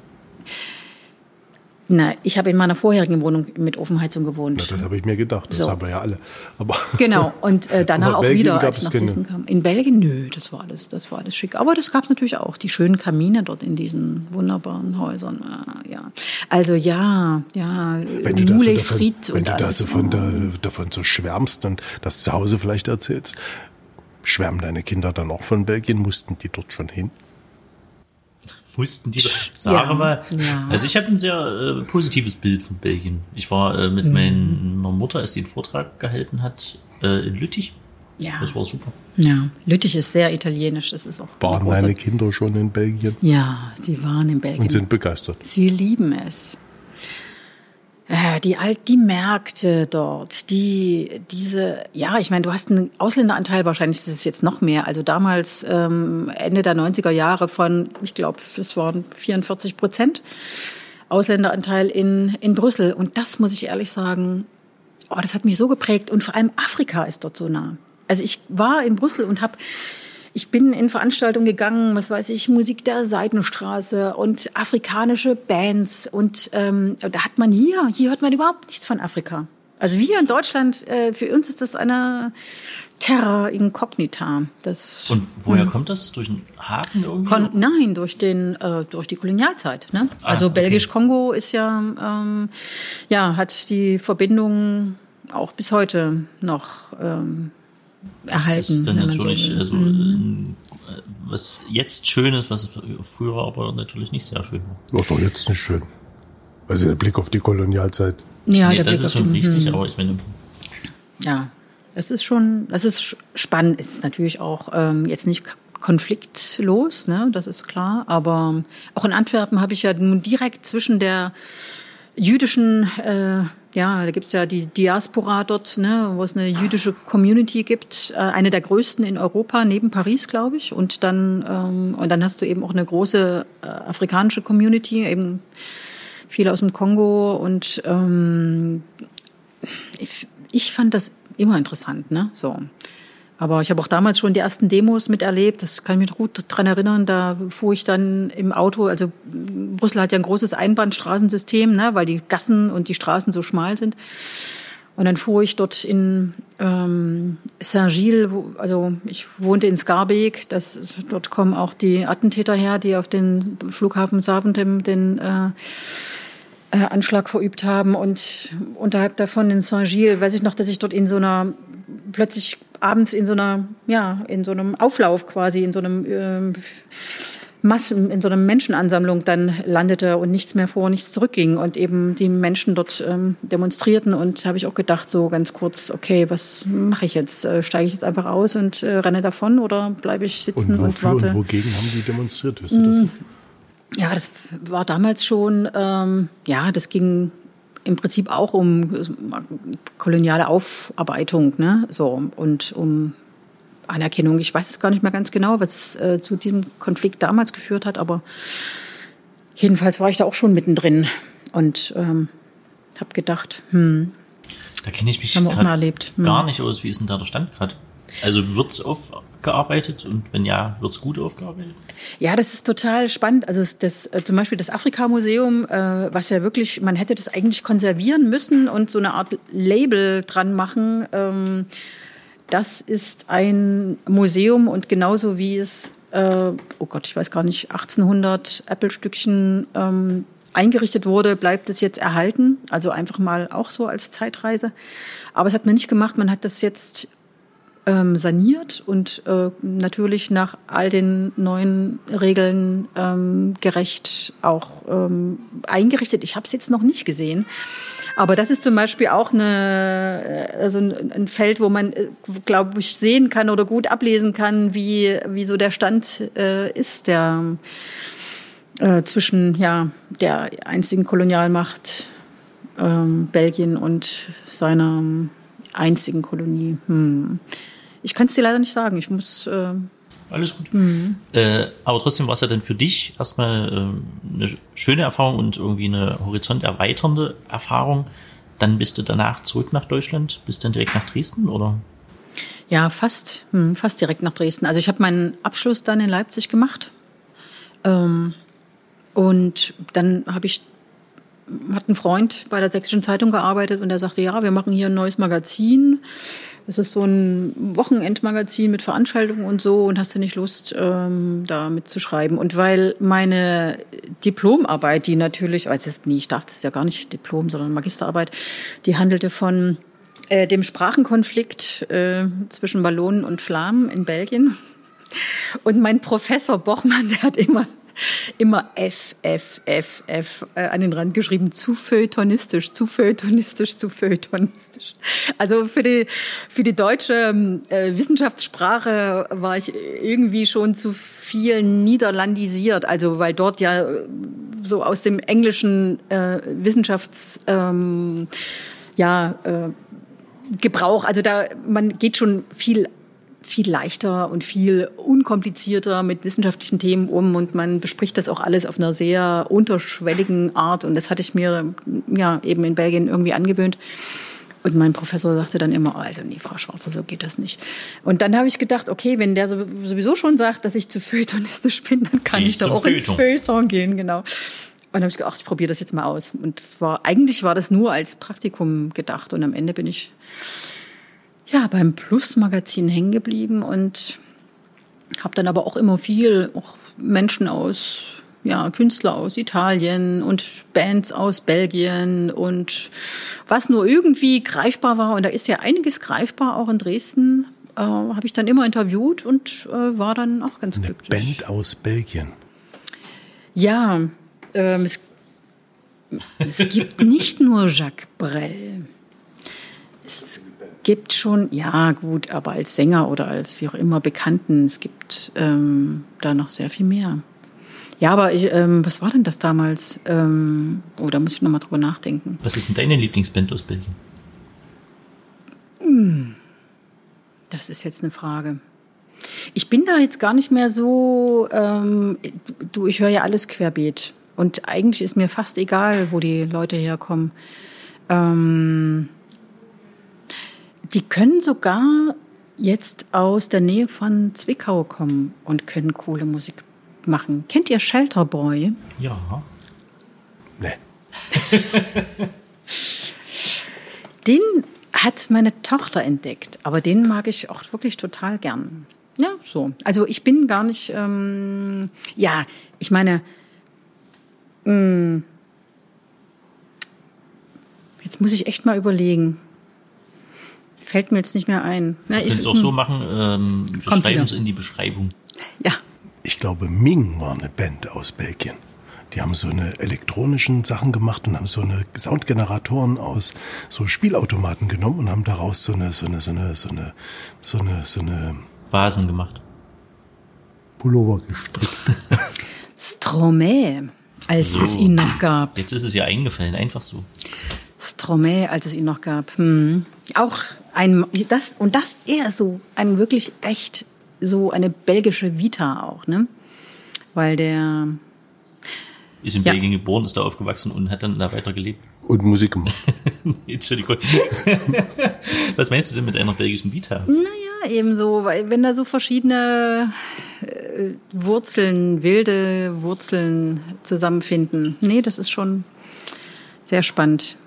Na, ich habe in meiner vorherigen Wohnung mit Ofenheizung gewohnt. Ja, das habe ich mir gedacht. Das so. haben wir ja alle. Aber genau. Und äh, danach auch Belgien wieder, als ich nach Dresden kam. In Belgien, nö, das war alles, das war alles schick. Aber das gab natürlich auch die schönen Kamine dort in diesen wunderbaren Häusern. Äh, ja, also ja, ja. Wenn du das so davon, wenn du das so von da, davon so schwärmst und das zu Hause vielleicht erzählst, schwärmen deine Kinder dann auch von Belgien? Mussten die dort schon hin? Mussten die. Sage ja, mal. Ja. Also ich habe ein sehr äh, positives Bild von Belgien. Ich war äh, mit mhm. meiner Mutter, als die einen Vortrag gehalten hat, äh, in Lüttich. Ja. Das war super. Ja, Lüttich ist sehr italienisch. Das ist auch waren deine Kinder schon in Belgien? Ja, sie waren in Belgien. Und sind begeistert. Sie lieben es. Äh, die alt, die Märkte dort, die diese, ja, ich meine, du hast einen Ausländeranteil, wahrscheinlich ist es jetzt noch mehr. Also damals ähm, Ende der 90er Jahre von, ich glaube, es waren 44 Prozent Ausländeranteil in in Brüssel. Und das muss ich ehrlich sagen, oh, das hat mich so geprägt. Und vor allem Afrika ist dort so nah. Also ich war in Brüssel und habe ich bin in Veranstaltungen gegangen, was weiß ich, Musik der Seidenstraße und afrikanische Bands. Und ähm, da hat man hier, hier hört man überhaupt nichts von Afrika. Also wir in Deutschland, äh, für uns ist das eine Terra incognita. Das, und woher hm. kommt das? Durch den Hafen irgendwie? Kon nein, durch den äh, durch die Kolonialzeit. Ne? Ah, also okay. Belgisch-Kongo ist ja ähm, ja hat die Verbindung auch bis heute noch ähm, erhalten. Das ist dann natürlich, so also, mhm. Äh, was jetzt schön ist, was früher aber natürlich nicht sehr schön war. Das ist doch jetzt nicht schön. Also der Blick auf die Kolonialzeit. Ja, nee, das Blick ist schon richtig, hm. aber ich meine. Ja, das ist schon, das ist spannend. Es ist natürlich auch ähm, jetzt nicht konfliktlos, ne, das ist klar. Aber auch in Antwerpen habe ich ja nun direkt zwischen der jüdischen äh, ja, da gibt's ja die Diaspora dort, ne, wo es eine jüdische Community gibt, äh, eine der größten in Europa, neben Paris, glaube ich. Und dann, ähm, und dann hast du eben auch eine große äh, afrikanische Community, eben viele aus dem Kongo. Und ähm, ich, ich fand das immer interessant, ne? So. Aber ich habe auch damals schon die ersten Demos miterlebt. Das kann ich mich gut dran erinnern. Da fuhr ich dann im Auto. Also Brüssel hat ja ein großes Einbahnstraßensystem, ne, weil die Gassen und die Straßen so schmal sind. Und dann fuhr ich dort in ähm, Saint-Gilles, also ich wohnte in Scarbeck, das, dort kommen auch die Attentäter her, die auf den Flughafen Saventem den äh, äh, Anschlag verübt haben. Und unterhalb davon in Saint-Gilles weiß ich noch, dass ich dort in so einer plötzlich abends in so einer, ja, in so einem Auflauf quasi, in so einem äh, Massen, in so einer Menschenansammlung dann landete und nichts mehr vor, nichts zurückging und eben die Menschen dort ähm, demonstrierten und habe ich auch gedacht so ganz kurz, okay, was mache ich jetzt? Äh, Steige ich jetzt einfach aus und äh, renne davon oder bleibe ich sitzen und, und warte? Und wogegen haben die demonstriert? Wisst ihr das? Mm. Ja, das war damals schon, ähm, ja, das ging im Prinzip auch um koloniale Aufarbeitung, ne? So und um Anerkennung. Ich weiß es gar nicht mehr ganz genau, was äh, zu diesem Konflikt damals geführt hat, aber jedenfalls war ich da auch schon mittendrin und ähm, habe gedacht, hm, da kenne ich mich haben wir auch mal erlebt. Hm. gar nicht aus. Wie ist denn da der Stand gerade? Also wird's aufgearbeitet und wenn ja, wird's gut aufgearbeitet? Ja, das ist total spannend. Also das äh, zum Beispiel das Afrika-Museum, äh, was ja wirklich, man hätte das eigentlich konservieren müssen und so eine Art Label dran machen. Ähm, das ist ein Museum und genauso wie es, äh, oh Gott, ich weiß gar nicht, 1800 Apple-Stückchen ähm, eingerichtet wurde, bleibt es jetzt erhalten. Also einfach mal auch so als Zeitreise. Aber es hat man nicht gemacht. Man hat das jetzt ähm, saniert und äh, natürlich nach all den neuen Regeln ähm, gerecht auch ähm, eingerichtet. Ich habe es jetzt noch nicht gesehen. Aber das ist zum Beispiel auch eine, also ein Feld, wo man, äh, glaube ich, sehen kann oder gut ablesen kann, wie, wie so der Stand äh, ist, der äh, zwischen ja, der einzigen Kolonialmacht ähm, Belgien und seiner einzigen Kolonie. Hm. Ich kann es dir leider nicht sagen. Ich muss. Äh, Alles gut. Mhm. Äh, aber trotzdem war es ja dann für dich erstmal äh, eine schöne Erfahrung und irgendwie eine horizonterweiternde Erfahrung. Dann bist du danach zurück nach Deutschland, bist dann direkt nach Dresden, oder? Ja, fast, hm, fast direkt nach Dresden. Also ich habe meinen Abschluss dann in Leipzig gemacht. Ähm, und dann habe ich hat ein Freund bei der Sächsischen Zeitung gearbeitet und der sagte, ja, wir machen hier ein neues Magazin. Es ist so ein Wochenendmagazin mit Veranstaltungen und so und hast du nicht Lust, ähm, da mitzuschreiben? Und weil meine Diplomarbeit, die natürlich, als es nie, ich dachte, es ist ja gar nicht Diplom, sondern Magisterarbeit, die handelte von äh, dem Sprachenkonflikt äh, zwischen Wallonen und Flamen in Belgien. Und mein Professor Bochmann, der hat immer immer F, F, F, F äh, an den Rand geschrieben. Zu feuilletonistisch, zu feuilletonistisch, zu feuilletonistisch. Also für die, für die deutsche äh, Wissenschaftssprache war ich irgendwie schon zu viel niederlandisiert. Also weil dort ja so aus dem englischen äh, Wissenschafts... Ähm, ja, äh, Gebrauch, also da man geht schon viel viel leichter und viel unkomplizierter mit wissenschaftlichen Themen um und man bespricht das auch alles auf einer sehr unterschwelligen Art und das hatte ich mir ja eben in Belgien irgendwie angewöhnt. Und mein Professor sagte dann immer, also nee, Frau Schwarzer, so geht das nicht. Und dann habe ich gedacht, okay, wenn der sowieso schon sagt, dass ich zu feuilletonistisch bin, dann kann ich, ich doch auch Feuilleton. ins Feuilleton gehen, genau. Und dann habe ich gedacht, ich probiere das jetzt mal aus. Und es war, eigentlich war das nur als Praktikum gedacht. Und am Ende bin ich ja, beim Plus-Magazin hängen geblieben und habe dann aber auch immer viel auch Menschen aus, ja, Künstler aus Italien und Bands aus Belgien und was nur irgendwie greifbar war. Und da ist ja einiges greifbar, auch in Dresden, äh, habe ich dann immer interviewt und äh, war dann auch ganz Eine glücklich. Band aus Belgien. Ja, ähm, es, es gibt nicht nur Jacques Brel. Es gibt schon, ja gut, aber als Sänger oder als wie auch immer Bekannten, es gibt ähm, da noch sehr viel mehr. Ja, aber ich, ähm, was war denn das damals? Ähm, oh, da muss ich nochmal drüber nachdenken. Was ist denn deine Lieblingsband aus Belgien? Hm, das ist jetzt eine Frage. Ich bin da jetzt gar nicht mehr so, ähm, du, ich höre ja alles querbeet. Und eigentlich ist mir fast egal, wo die Leute herkommen. Ähm, die können sogar jetzt aus der Nähe von Zwickau kommen und können coole Musik machen. Kennt ihr Shelter Boy? Ja. Nee. den hat meine Tochter entdeckt, aber den mag ich auch wirklich total gern. Ja, so. Also ich bin gar nicht, ähm, ja, ich meine, mh, mm, jetzt muss ich echt mal überlegen. Fällt mir jetzt nicht mehr ein. Na, wir können es auch so machen, ähm, wir schreiben es in die Beschreibung. Ja. Ich glaube, Ming war eine Band aus Belgien. Die haben so eine elektronischen Sachen gemacht und haben so eine Soundgeneratoren aus so Spielautomaten genommen und haben daraus so eine, so eine, so eine, so eine, so eine, so eine Vasen gemacht. Pullover gestrickt. Stromae, als so. es ihn noch gab. Jetzt ist es ja eingefallen, einfach so. Stromae, als es ihn noch gab. Hm. Auch ein, das, und das eher so, ein wirklich echt, so eine belgische Vita auch, ne? Weil der, ist in ja. Belgien geboren, ist da aufgewachsen und hat dann da weiter gelebt. Und Musik gemacht. Entschuldigung. Was meinst du denn mit einer belgischen Vita? Naja, eben so, weil wenn da so verschiedene äh, Wurzeln, wilde Wurzeln zusammenfinden. Nee, das ist schon sehr spannend.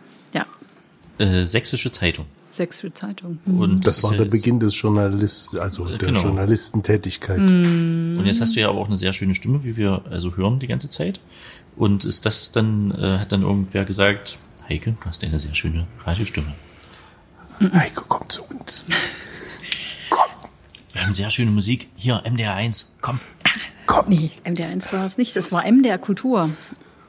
Äh, Sächsische Zeitung. Sächsische Zeitung. Mhm. Und das war der Beginn des Journalist, also der genau. Journalistentätigkeit. Mhm. Und jetzt hast du ja aber auch eine sehr schöne Stimme, wie wir also hören die ganze Zeit. Und ist das dann, äh, hat dann irgendwer gesagt, Heike, du hast eine sehr schöne Radiostimme. Heike, komm zu uns. Komm. Wir haben sehr schöne Musik. Hier, MDR 1, komm. Komm. Nee, MDR 1 war es nicht, das war MDR Kultur.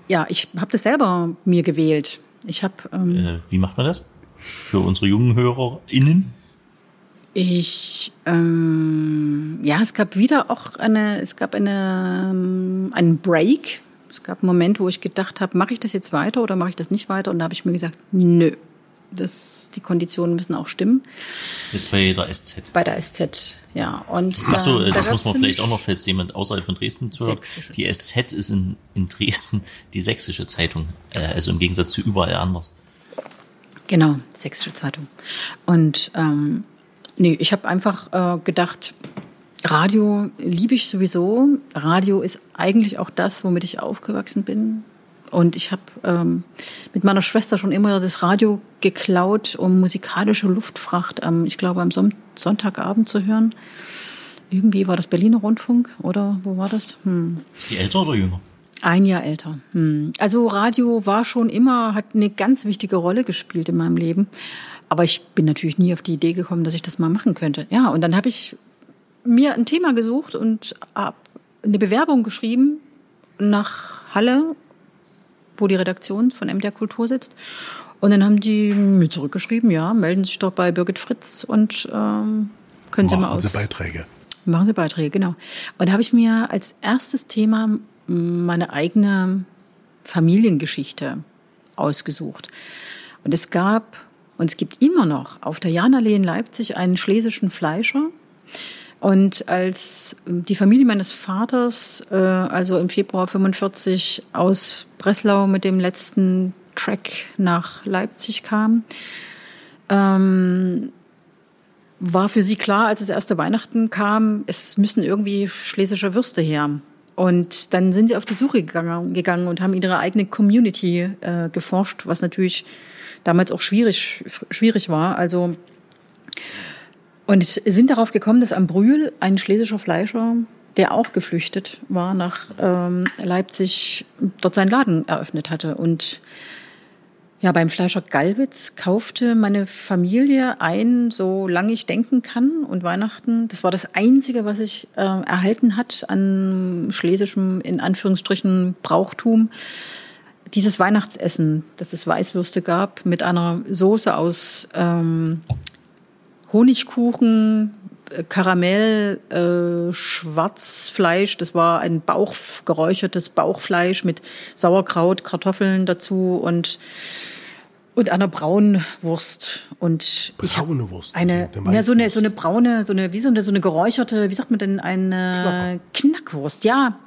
Ja, ich habe das selber mir gewählt. Ich habe. Ähm, äh, wie macht man das? Für unsere jungen HörerInnen? Ich, ähm, ja, es gab wieder auch eine, es gab eine, ähm, einen Break. Es gab einen Moment, wo ich gedacht habe, mache ich das jetzt weiter oder mache ich das nicht weiter? Und da habe ich mir gesagt, nö, das, die Konditionen müssen auch stimmen. Jetzt bei der SZ. Bei der SZ, ja. Und Ach so, da, das da muss man vielleicht auch noch, falls jemand außerhalb von Dresden zuhört. Die SZ ist in, in Dresden die sächsische Zeitung, äh, also im Gegensatz zu überall anders. Genau, Sächsische Zeitung. Und ähm, nee, ich habe einfach äh, gedacht, Radio liebe ich sowieso. Radio ist eigentlich auch das, womit ich aufgewachsen bin. Und ich habe ähm, mit meiner Schwester schon immer das Radio geklaut, um musikalische Luftfracht, am, ich glaube, am Son Sonntagabend zu hören. Irgendwie war das Berliner Rundfunk oder wo war das? Hm. Ist die älter oder jünger? Ein Jahr älter. Hm. Also Radio war schon immer, hat eine ganz wichtige Rolle gespielt in meinem Leben. Aber ich bin natürlich nie auf die Idee gekommen, dass ich das mal machen könnte. Ja, und dann habe ich mir ein Thema gesucht und habe eine Bewerbung geschrieben nach Halle, wo die Redaktion von MDR Kultur sitzt. Und dann haben die mir zurückgeschrieben, ja, melden Sie sich doch bei Birgit Fritz und ähm, können Sie mal aus. Machen Sie Beiträge. Machen Sie Beiträge, genau. Und da habe ich mir als erstes Thema meine eigene Familiengeschichte ausgesucht. Und es gab und es gibt immer noch auf der Janallee in Leipzig einen schlesischen Fleischer. Und als die Familie meines Vaters, äh, also im Februar 45 aus Breslau mit dem letzten Track nach Leipzig kam, ähm, war für sie klar, als das erste Weihnachten kam, es müssen irgendwie schlesische Würste her. Und dann sind sie auf die Suche gegangen, gegangen und haben ihre eigene Community äh, geforscht, was natürlich damals auch schwierig, schwierig war. Also und sind darauf gekommen, dass am Brühl ein schlesischer Fleischer, der auch geflüchtet war nach ähm, Leipzig, dort seinen Laden eröffnet hatte. Und ja, beim Fleischer Gallwitz kaufte meine Familie ein, so lange ich denken kann. Und Weihnachten, das war das Einzige, was ich äh, erhalten hat an schlesischem, in Anführungsstrichen, Brauchtum. Dieses Weihnachtsessen, dass es Weißwürste gab mit einer Soße aus ähm, Honigkuchen, äh, Karamell, äh, Schwarzfleisch, das war ein Bauch, geräuchertes Bauchfleisch mit Sauerkraut, Kartoffeln dazu und und einer braunen Wurst. Und braune Wurst eine also ja so eine so eine braune so eine wie so eine so eine geräucherte wie sagt man denn eine Knacker. Knackwurst? Ja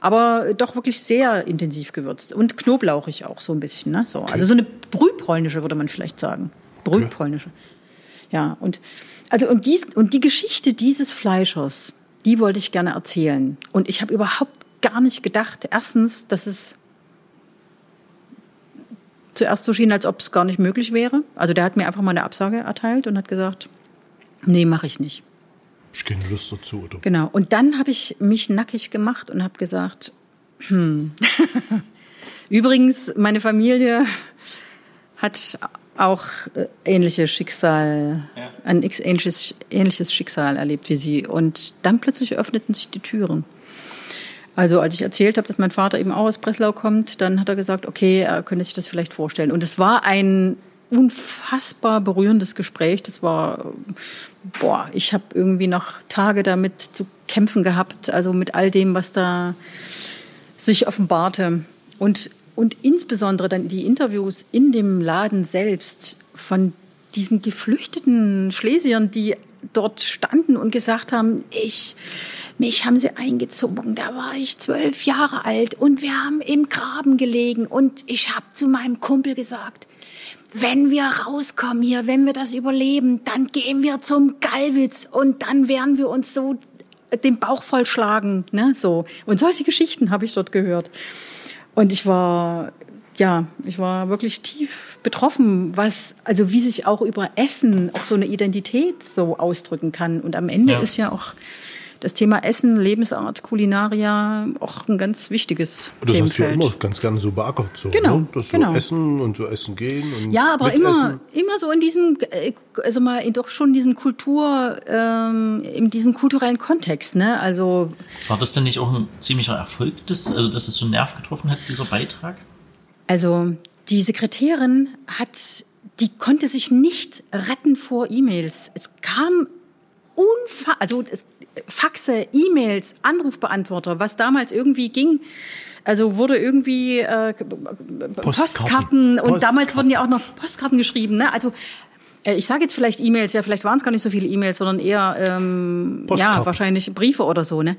aber doch wirklich sehr intensiv gewürzt und knoblauchig auch so ein bisschen ne? So okay. also so eine brühpolnische würde man vielleicht sagen. Brühpolnische ja und also und die, und die Geschichte dieses Fleischers, die wollte ich gerne erzählen. Und ich habe überhaupt gar nicht gedacht, erstens, dass es zuerst so schien, als ob es gar nicht möglich wäre. Also der hat mir einfach mal eine Absage erteilt und hat gesagt, nee, mache ich nicht. Ich keine Lust dazu, oder? Genau. Und dann habe ich mich nackig gemacht und habe gesagt, hm. Übrigens, meine Familie hat auch äh, ähnliche Schicksal, ja. ein ähnliches, ähnliches Schicksal erlebt wie sie. Und dann plötzlich öffneten sich die Türen. Also als ich erzählt habe, dass mein Vater eben auch aus Breslau kommt, dann hat er gesagt, okay, er könnte sich das vielleicht vorstellen. Und es war ein unfassbar berührendes Gespräch. Das war, boah, ich habe irgendwie noch Tage damit zu kämpfen gehabt, also mit all dem, was da sich offenbarte. Und und insbesondere dann die Interviews in dem Laden selbst von diesen geflüchteten Schlesiern, die dort standen und gesagt haben, ich, mich haben sie eingezogen, da war ich zwölf Jahre alt und wir haben im Graben gelegen und ich habe zu meinem Kumpel gesagt, wenn wir rauskommen hier, wenn wir das überleben, dann gehen wir zum Gallwitz und dann werden wir uns so den Bauch vollschlagen, ne, so. Und solche Geschichten habe ich dort gehört. Und ich war ja, ich war wirklich tief betroffen, was, also wie sich auch über Essen auch so eine Identität so ausdrücken kann. Und am Ende ja. ist ja auch das Thema Essen, Lebensart, Kulinaria auch ein ganz wichtiges das Themenfeld. Das hast du ja immer ganz gerne so beackert. So, genau, ne? Das genau. so Essen und so Essen gehen. Und ja, aber immer, immer so in diesem, äh, also mal in doch schon in diesem Kultur, ähm, in diesem kulturellen Kontext, ne? Also. War das denn nicht auch ein ziemlicher Erfolg, das, also dass es so einen Nerv getroffen hat, dieser Beitrag? Also, die Sekretärin hat die konnte sich nicht retten vor E-Mails. Es kam unfassbar, also es Faxe, E-Mails, Anrufbeantworter, was damals irgendwie ging. Also wurde irgendwie äh, Postkarten, Postkarten und damals wurden ja auch noch Postkarten geschrieben. Ne? Also äh, ich sage jetzt vielleicht E-Mails, ja, vielleicht waren es gar nicht so viele E-Mails, sondern eher ähm, ja wahrscheinlich Briefe oder so. Ne?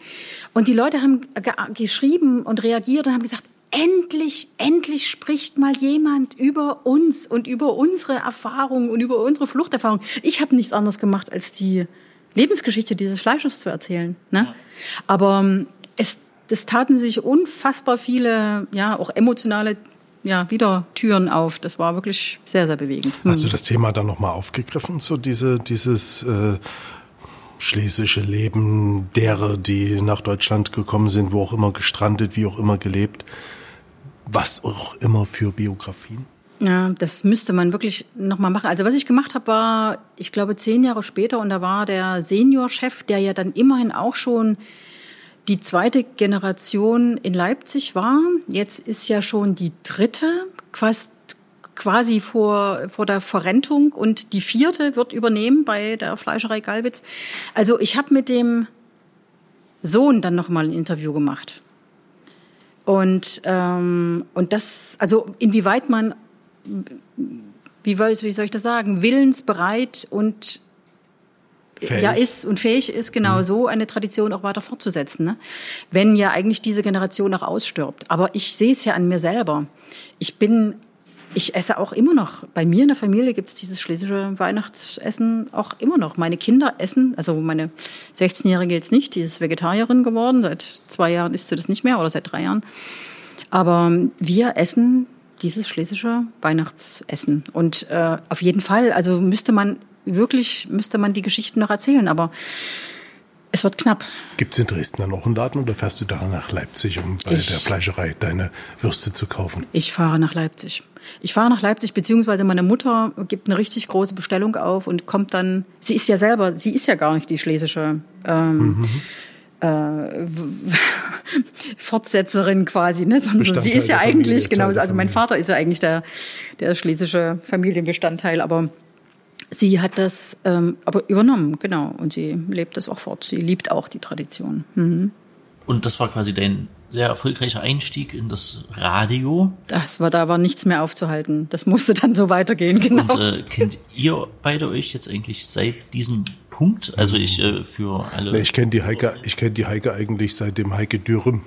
Und die Leute haben ge geschrieben und reagiert und haben gesagt, endlich, endlich spricht mal jemand über uns und über unsere Erfahrungen und über unsere Fluchterfahrung. Ich habe nichts anderes gemacht als die Lebensgeschichte dieses Fleisches zu erzählen. Ne? Aber ähm, es, es taten sich unfassbar viele, ja, auch emotionale ja, wieder Türen auf. Das war wirklich sehr, sehr bewegend. Hast du hm. das Thema dann nochmal aufgegriffen, so diese, dieses äh, schlesische Leben derer, die nach Deutschland gekommen sind, wo auch immer gestrandet, wie auch immer gelebt, was auch immer für Biografien? Ja, das müsste man wirklich nochmal machen. Also was ich gemacht habe, war, ich glaube, zehn Jahre später und da war der Seniorchef, der ja dann immerhin auch schon die zweite Generation in Leipzig war. Jetzt ist ja schon die dritte, fast quasi vor, vor der Verrentung und die vierte wird übernehmen bei der Fleischerei Galwitz. Also ich habe mit dem Sohn dann nochmal ein Interview gemacht. Und, ähm, und das, also inwieweit man wie, wie soll ich das sagen, willensbereit und fähig. ja ist und fähig ist, genau mhm. so eine Tradition auch weiter fortzusetzen. Ne? Wenn ja eigentlich diese Generation auch ausstirbt. Aber ich sehe es ja an mir selber. Ich bin, ich esse auch immer noch. Bei mir in der Familie gibt es dieses schlesische Weihnachtsessen auch immer noch. Meine Kinder essen, also meine 16-Jährige jetzt nicht, die ist Vegetarierin geworden. Seit zwei Jahren isst sie das nicht mehr oder seit drei Jahren. Aber wir essen dieses schlesische Weihnachtsessen. Und äh, auf jeden Fall, also müsste man wirklich, müsste man die Geschichten noch erzählen, aber es wird knapp. Gibt es in Dresden dann noch einen Laden oder fährst du da nach Leipzig, um bei ich, der Fleischerei deine Würste zu kaufen? Ich fahre nach Leipzig. Ich fahre nach Leipzig, beziehungsweise meine Mutter gibt eine richtig große Bestellung auf und kommt dann, sie ist ja selber, sie ist ja gar nicht die schlesische ähm, mhm äh, Fortsetzerin quasi, ne? Sondern sie ist ja eigentlich genau, also mein Vater ist ja eigentlich der der schlesische Familienbestandteil, aber sie hat das ähm, aber übernommen, genau, und sie lebt das auch fort. Sie liebt auch die Tradition. Mhm. Und das war quasi dein sehr erfolgreicher Einstieg in das Radio. Das war, da war nichts mehr aufzuhalten. Das musste dann so weitergehen, genau. Und äh, kennt ihr beide euch jetzt eigentlich seit diesem Punkt? Also ich äh, für alle. Nee, ich kenne die Heike, ich kenne die Heike eigentlich seit dem Heike Dürüm.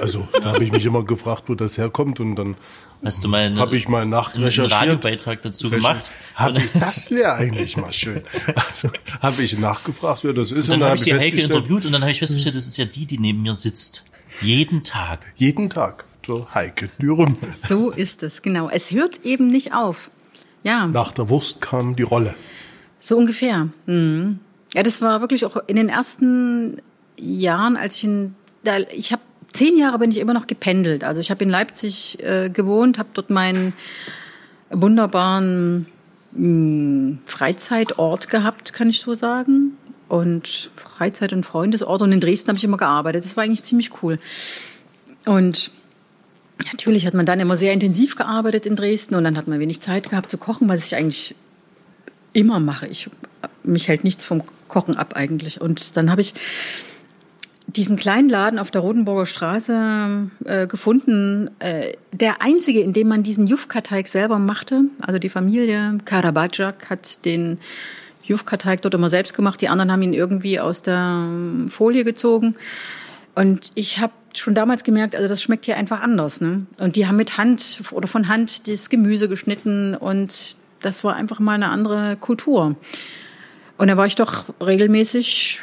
Also da habe ich mich immer gefragt, wo das herkommt und dann Hast du mal habe ich mal nachrecherchiert, einen Radiobeitrag dazu gemacht? Hab ich, das wäre eigentlich mal schön. Also habe ich nachgefragt, wer das ist. Und dann, habe ich die Heike interviewt und dann habe ich festgestellt, das ist ja die, die neben mir sitzt. Jeden Tag. Jeden Tag. So Heike Dürüm. So ist es, genau. Es hört eben nicht auf. Ja. Nach der Wurst kam die Rolle. So ungefähr. Mhm. Ja, das war wirklich auch in den ersten Jahren, als ich in, da, ich habe zehn Jahre bin ich immer noch gependelt. Also ich habe in Leipzig äh, gewohnt, habe dort meinen wunderbaren mh, hm, Freizeitort gehabt, kann ich so sagen. Und Freizeit- und Freundesort. Und in Dresden habe ich immer gearbeitet. Das war eigentlich ziemlich cool. Und natürlich hat man dann immer sehr intensiv gearbeitet in Dresden und dann hat man wenig Zeit gehabt zu kochen, was ich eigentlich immer mache. Ich, mich hält nichts vom Kochen ab eigentlich. Und dann habe ich diesen kleinen Laden auf der Rotenburger Straße äh, gefunden. Äh, der einzige, in dem man diesen Jufka-Teig selber machte. Also die Familie Karabadjak hat den Jufka-Teig dort immer selbst gemacht. Die anderen haben ihn irgendwie aus der Folie gezogen. Und ich habe schon damals gemerkt, also das schmeckt hier einfach anders. Ne? Und die haben mit Hand oder von Hand das Gemüse geschnitten und das war einfach mal eine andere Kultur. Und da war ich doch regelmäßig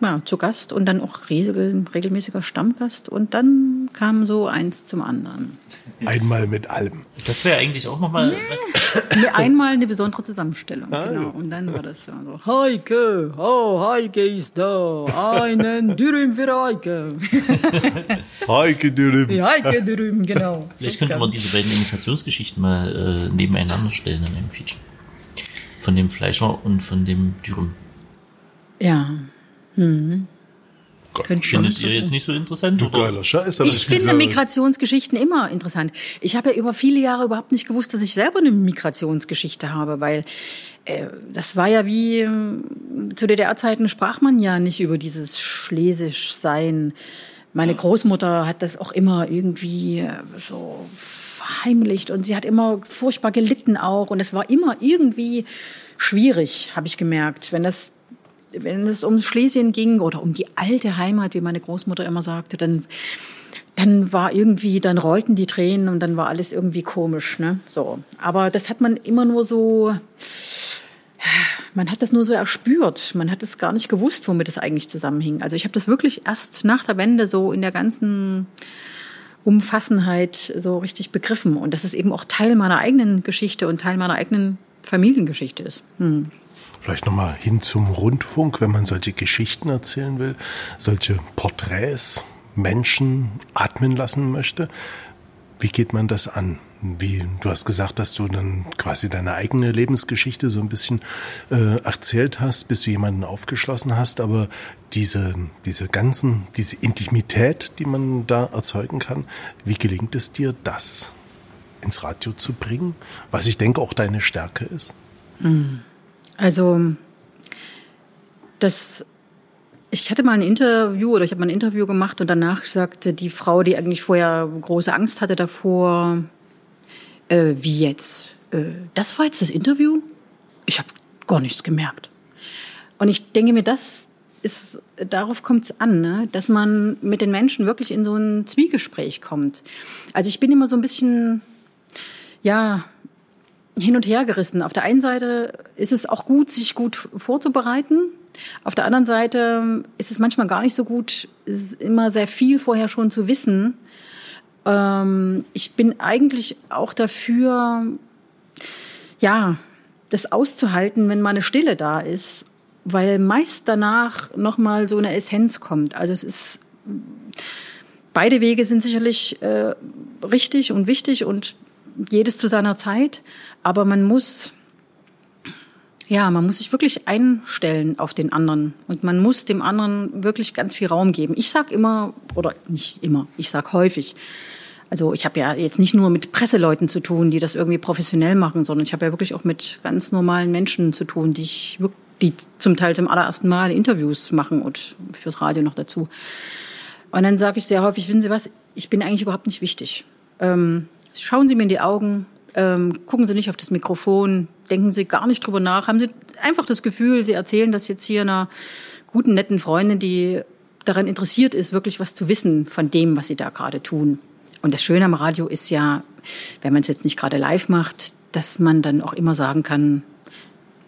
ja, zu Gast und dann auch regel, regelmäßiger Stammgast und dann kam so eins zum anderen. Einmal mit allem. Das wäre eigentlich auch nochmal nee. was. Einmal eine besondere Zusammenstellung, ah, genau. Und dann war das so, Heike, oh, Heike ist da, einen Dürüm für Heike. Heike Dürüm. Heike Dürüm, genau. Vielleicht könnte man diese beiden Imitationsgeschichten mal äh, nebeneinander stellen in einem Feature. Von dem Fleischer und von dem Dürüm. Ja. Mhm. Findet ihr jetzt nicht so interessant? Oder? Geiler Scheiß, ich finde Migrationsgeschichten immer interessant. Ich habe ja über viele Jahre überhaupt nicht gewusst, dass ich selber eine Migrationsgeschichte habe, weil äh, das war ja wie äh, zu DDR-Zeiten sprach man ja nicht über dieses Schlesisch-Sein. Meine Großmutter hat das auch immer irgendwie äh, so verheimlicht und sie hat immer furchtbar gelitten auch und es war immer irgendwie schwierig, habe ich gemerkt, wenn das wenn es um Schlesien ging oder um die alte Heimat, wie meine Großmutter immer sagte, dann dann war irgendwie, dann rollten die Tränen und dann war alles irgendwie komisch, ne? So. Aber das hat man immer nur so, man hat das nur so erspürt. Man hat es gar nicht gewusst, womit es eigentlich zusammenhing. Also ich habe das wirklich erst nach der Wende so in der ganzen Umfassenheit so richtig begriffen und dass es eben auch Teil meiner eigenen Geschichte und Teil meiner eigenen Familiengeschichte ist. Hm. Vielleicht nochmal hin zum Rundfunk, wenn man solche Geschichten erzählen will, solche Porträts, Menschen atmen lassen möchte. Wie geht man das an? Wie, du hast gesagt, dass du dann quasi deine eigene Lebensgeschichte so ein bisschen äh, erzählt hast, bis du jemanden aufgeschlossen hast, aber diese, diese ganzen, diese Intimität, die man da erzeugen kann, wie gelingt es dir, das ins Radio zu bringen? Was ich denke auch deine Stärke ist? Mhm. Also das ich hatte mal ein Interview oder ich habe mal ein Interview gemacht und danach sagte die Frau, die eigentlich vorher große Angst hatte davor, äh, wie jetzt? Äh, das war jetzt das Interview? Ich habe gar nichts gemerkt. Und ich denke mir, das ist, darauf kommt es an, ne? dass man mit den Menschen wirklich in so ein Zwiegespräch kommt. Also ich bin immer so ein bisschen, ja, hin und her gerissen. Auf der einen Seite ist es auch gut, sich gut vorzubereiten. Auf der anderen Seite ist es manchmal gar nicht so gut, es ist immer sehr viel vorher schon zu wissen. Ähm, ich bin eigentlich auch dafür, ja, das auszuhalten, wenn mal eine Stille da ist, weil meist danach nochmal so eine Essenz kommt. Also es ist, beide Wege sind sicherlich äh, richtig und wichtig und jedes zu seiner Zeit. Aber man muss, ja, man muss sich wirklich einstellen auf den anderen und man muss dem anderen wirklich ganz viel Raum geben. Ich sag immer, oder nicht immer, ich sag häufig, also ich habe ja jetzt nicht nur mit Presseleuten zu tun, die das irgendwie professionell machen, sondern ich habe ja wirklich auch mit ganz normalen Menschen zu tun, die ich die zum Teil zum allerersten Mal Interviews machen und fürs Radio noch dazu. Und dann sage ich sehr häufig, wissen Sie was, ich bin eigentlich überhaupt nicht wichtig. Ähm, schauen Sie mir in die Augen, ähm, gucken Sie nicht auf das Mikrofon, denken Sie gar nicht drüber nach, haben Sie einfach das Gefühl, Sie erzählen das jetzt hier einer guten, netten Freundin, die daran interessiert ist, wirklich was zu wissen von dem, was Sie da gerade tun. Und das Schöne am Radio ist ja, wenn man es jetzt nicht gerade live macht, dass man dann auch immer sagen kann,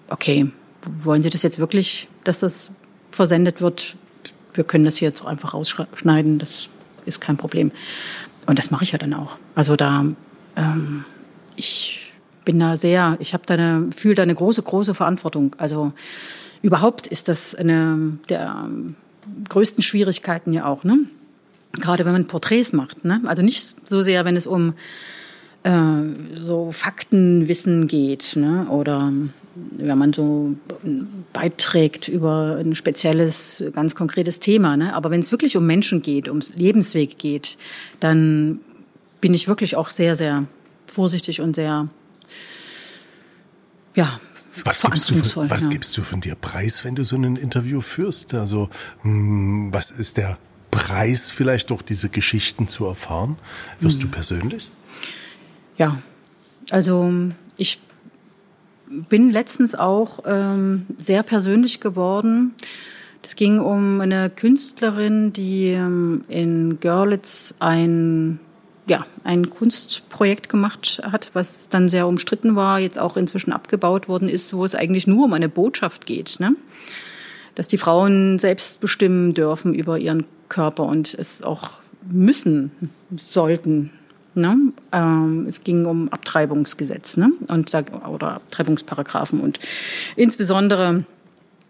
okay, wollen Sie das jetzt wirklich, dass das versendet wird? Wir können das hier jetzt einfach rausschneiden, das ist kein Problem. Und das mache ich ja dann auch. Also da ähm, ich bin da sehr, ich habe da eine, fühle da eine große, große Verantwortung. Also überhaupt ist das eine der größten Schwierigkeiten ja auch, ne? Gerade wenn man Porträts macht, ne? Also nicht so sehr, wenn es um äh, so Faktenwissen geht, ne? Oder wenn man so beiträgt über ein spezielles, ganz konkretes Thema, ne? Aber wenn es wirklich um Menschen geht, ums Lebensweg geht, dann bin ich wirklich auch sehr, sehr vorsichtig und sehr, ja, was gibst, du von, was ja. gibst du von dir preis, wenn du so ein Interview führst? Also, hm, was ist der Preis, vielleicht durch diese Geschichten zu erfahren? Wirst hm. du persönlich? Ja, also ich bin letztens auch ähm, sehr persönlich geworden. Es ging um eine Künstlerin, die ähm, in Görlitz ein ja, ein Kunstprojekt gemacht hat, was dann sehr umstritten war, jetzt auch inzwischen abgebaut worden ist, wo es eigentlich nur um eine Botschaft geht. Ne? dass die Frauen selbst bestimmen dürfen über ihren Körper und es auch müssen, sollten. Ne? Ähm, es ging um Abtreibungsgesetz ne? und oder Abtreibungsparagraphen und insbesondere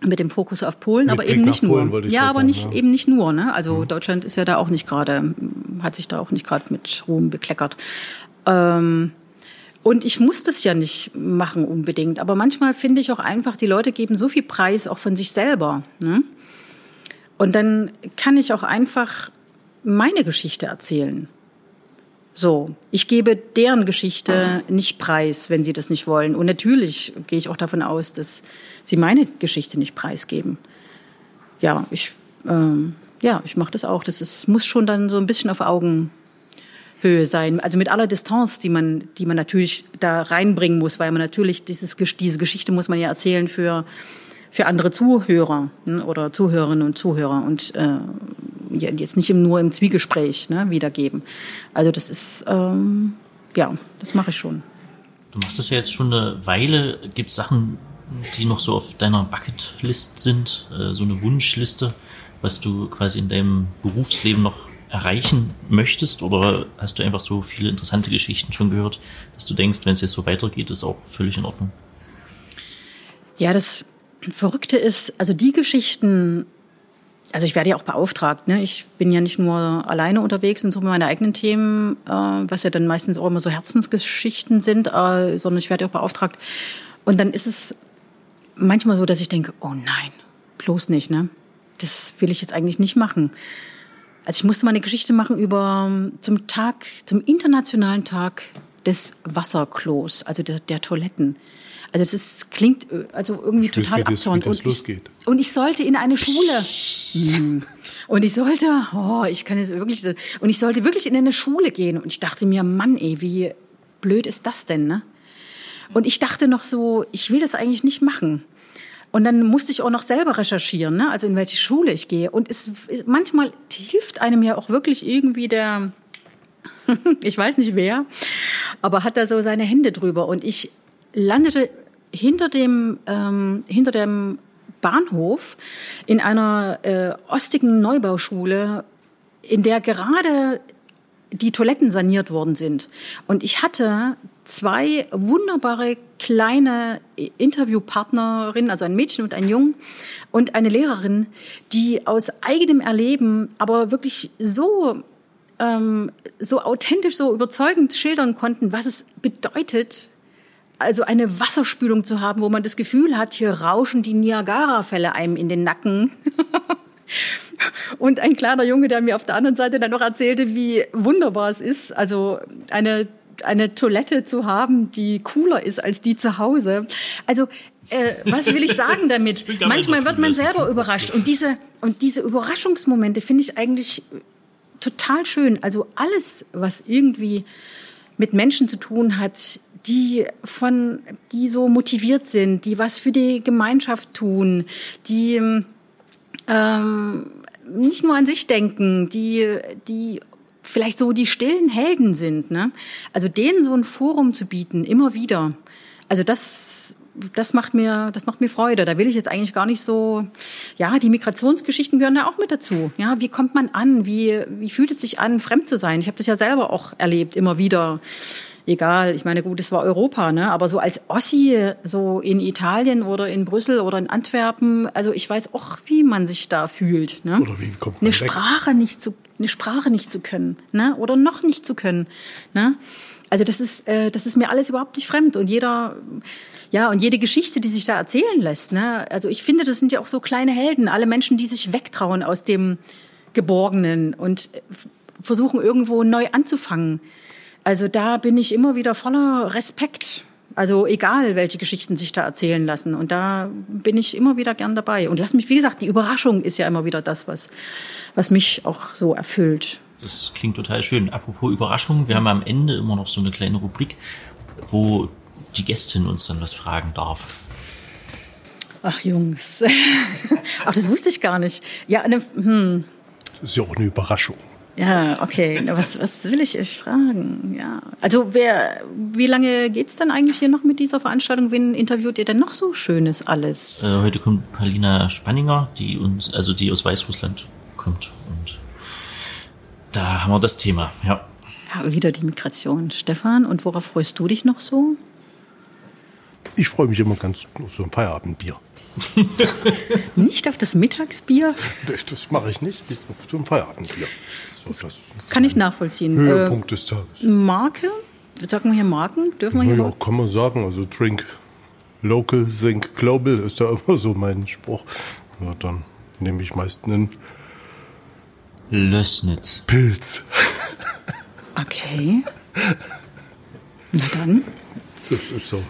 mit dem Fokus auf Polen, Mit aber Blick eben nicht nur. Polen ich Ja, aber sagen, nicht ja. eben nicht nur. Ne? Also Deutschland ist ja da auch nicht gerade, hat sich da auch nicht gerade mit Ruhm bekleckert. Ähm, und ich muss das ja nicht machen unbedingt. Aber manchmal finde ich auch einfach, die Leute geben so viel Preis auch von sich selber. Ne? Und dann kann ich auch einfach meine Geschichte erzählen. So, ich gebe deren Geschichte nicht preis, wenn sie das nicht wollen. Und natürlich gehe ich auch davon aus, dass sie meine Geschichte nicht preisgeben. Ja, ich, ähm, ja, ich mache das auch. Das ist, muss schon dann so ein bisschen auf Augenhöhe sein. Also mit aller Distanz, die man, die man natürlich da reinbringen muss, weil man natürlich dieses, diese Geschichte muss man ja erzählen für für andere Zuhörer ne, oder Zuhörerinnen und Zuhörer und äh, jetzt nicht nur im Zwiegespräch ne, wiedergeben. Also das ist, ähm, ja, das mache ich schon. Du machst das ja jetzt schon eine Weile. Gibt es Sachen, die noch so auf deiner Bucketlist sind? Äh, so eine Wunschliste, was du quasi in deinem Berufsleben noch erreichen möchtest? Oder hast du einfach so viele interessante Geschichten schon gehört, dass du denkst, wenn es jetzt so weitergeht, ist auch völlig in Ordnung? Ja, das Verrückte ist, also die Geschichten, also ich werde ja auch beauftragt, ne? Ich bin ja nicht nur alleine unterwegs und so mit meinen eigenen Themen, äh, was ja dann meistens auch immer so Herzensgeschichten sind, äh, sondern ich werde auch beauftragt. Und dann ist es manchmal so, dass ich denke, oh nein, bloß nicht, ne? Das will ich jetzt eigentlich nicht machen. Also ich musste mal eine Geschichte machen über zum Tag, zum internationalen Tag des Wasserklos, also der, der Toiletten. Also das ist, klingt äh, also irgendwie Ich total das Und ich, und ich sollte in eine Schule. Hm. Und ich sollte, oh, ich kann jetzt wirklich, und ich sollte wirklich in eine Schule gehen. Und ich dachte mir, Mann, ey, wie blöd ist das denn, ne? Und ich dachte noch so, ich will das eigentlich nicht machen. Und dann musste ich auch noch selber recherchieren, ne? also in welche Schule ich gehe. Und es es- manchmal hilft einem ja auch wirklich irgendwie der, ich weiß nicht wer, aber hat da so seine Hände drüber. Und ich landete hinter dem, ähm, hinter dem Bahnhof in einer äh, ostigen Neubauschule, in der gerade die Toiletten saniert worden sind. Und ich hatte zwei wunderbare kleine Interviewpartnerinnen, also ein Mädchen und ein Jungen und eine Lehrerin, die aus eigenem Erleben aber wirklich so ähm, so authentisch, so überzeugend schildern konnten, was es bedeutet, also eine Wasserspülung zu haben, wo man das Gefühl hat, hier rauschen die Niagara-Fälle einem in den Nacken. Und ein kleiner Junge, der mir auf der anderen Seite dann noch erzählte, wie wunderbar es ist, also eine, eine Toilette zu haben, die cooler ist als die zu Hause. Also, äh, was will ich sagen damit? nicht Manchmal wird man selber überrascht. Und diese, und diese Überraschungsmomente finde ich eigentlich total schön. Also alles, was irgendwie mit Menschen zu tun hat, die von, die so motiviert sind, die was für die Gemeinschaft tun, die ähm, nicht nur an sich denken, die, die vielleicht so die stillen Helden sind. Ne? Also denen so ein Forum zu bieten, immer wieder. Also das, das macht mir, das macht mir Freude. Da will ich jetzt eigentlich gar nicht so. Ja, die Migrationsgeschichten gehören ja auch mit dazu. Ja, wie kommt man an? Wie, wie fühlt es sich an, fremd zu sein? Ich habe das ja selber auch erlebt, immer wieder. Egal, ich meine, gut, es war Europa, ne? Aber so als Ossi, so in Italien oder in Brüssel oder in Antwerpen, also ich weiß auch, wie man sich da fühlt. Ne? Oder wie kommt man eine weg? Sprache nicht zu, eine Sprache nicht zu können, ne? Oder noch nicht zu können, ne? Also das ist, äh, das ist mir alles überhaupt nicht fremd und jeder, ja und jede Geschichte, die sich da erzählen lässt, ne? Also ich finde, das sind ja auch so kleine Helden, alle Menschen, die sich wegtrauen aus dem Geborgenen und äh, versuchen irgendwo neu anzufangen. Also da bin ich immer wieder voller Respekt. Also egal, welche Geschichten sich da erzählen lassen. Und da bin ich immer wieder gern dabei. Und lass mich, wie gesagt, die Überraschung ist ja immer wieder das, was, was mich auch so erfüllt. Das klingt total schön. Apropos Überraschung, wir haben am Ende immer noch so eine kleine Rubrik, wo die Gästin uns dann was fragen darf. Ach Jungs, ach das wusste ich gar nicht. Ja, eine, hm. Das ist ja auch eine Überraschung. Ja, okay. Was, was will ich euch fragen? Ja. Also wer, wie lange geht's denn eigentlich hier noch mit dieser Veranstaltung? Wen interviewt ihr denn noch so Schönes alles? Äh, heute kommt Paulina Spanninger, die uns, also die aus Weißrussland kommt. Und da haben wir das Thema, ja. Ja, wieder die Migration. Stefan, und worauf freust du dich noch so? Ich freue mich immer ganz auf so ein Feierabendbier. nicht auf das Mittagsbier? Das, mache ich nicht. Ich auf so ein Feierabendbier. Das, das kann ich nachvollziehen. Höhepunkt äh, des Tages. Marke? Sagen wir hier Marken? Dürfen wir hier? Ja, kann man sagen. Also Drink Local, Think Global ist da immer so mein Spruch. Ja, dann nehme ich meist einen Lössnitz. Pilz. Okay. Na dann. So, so, so.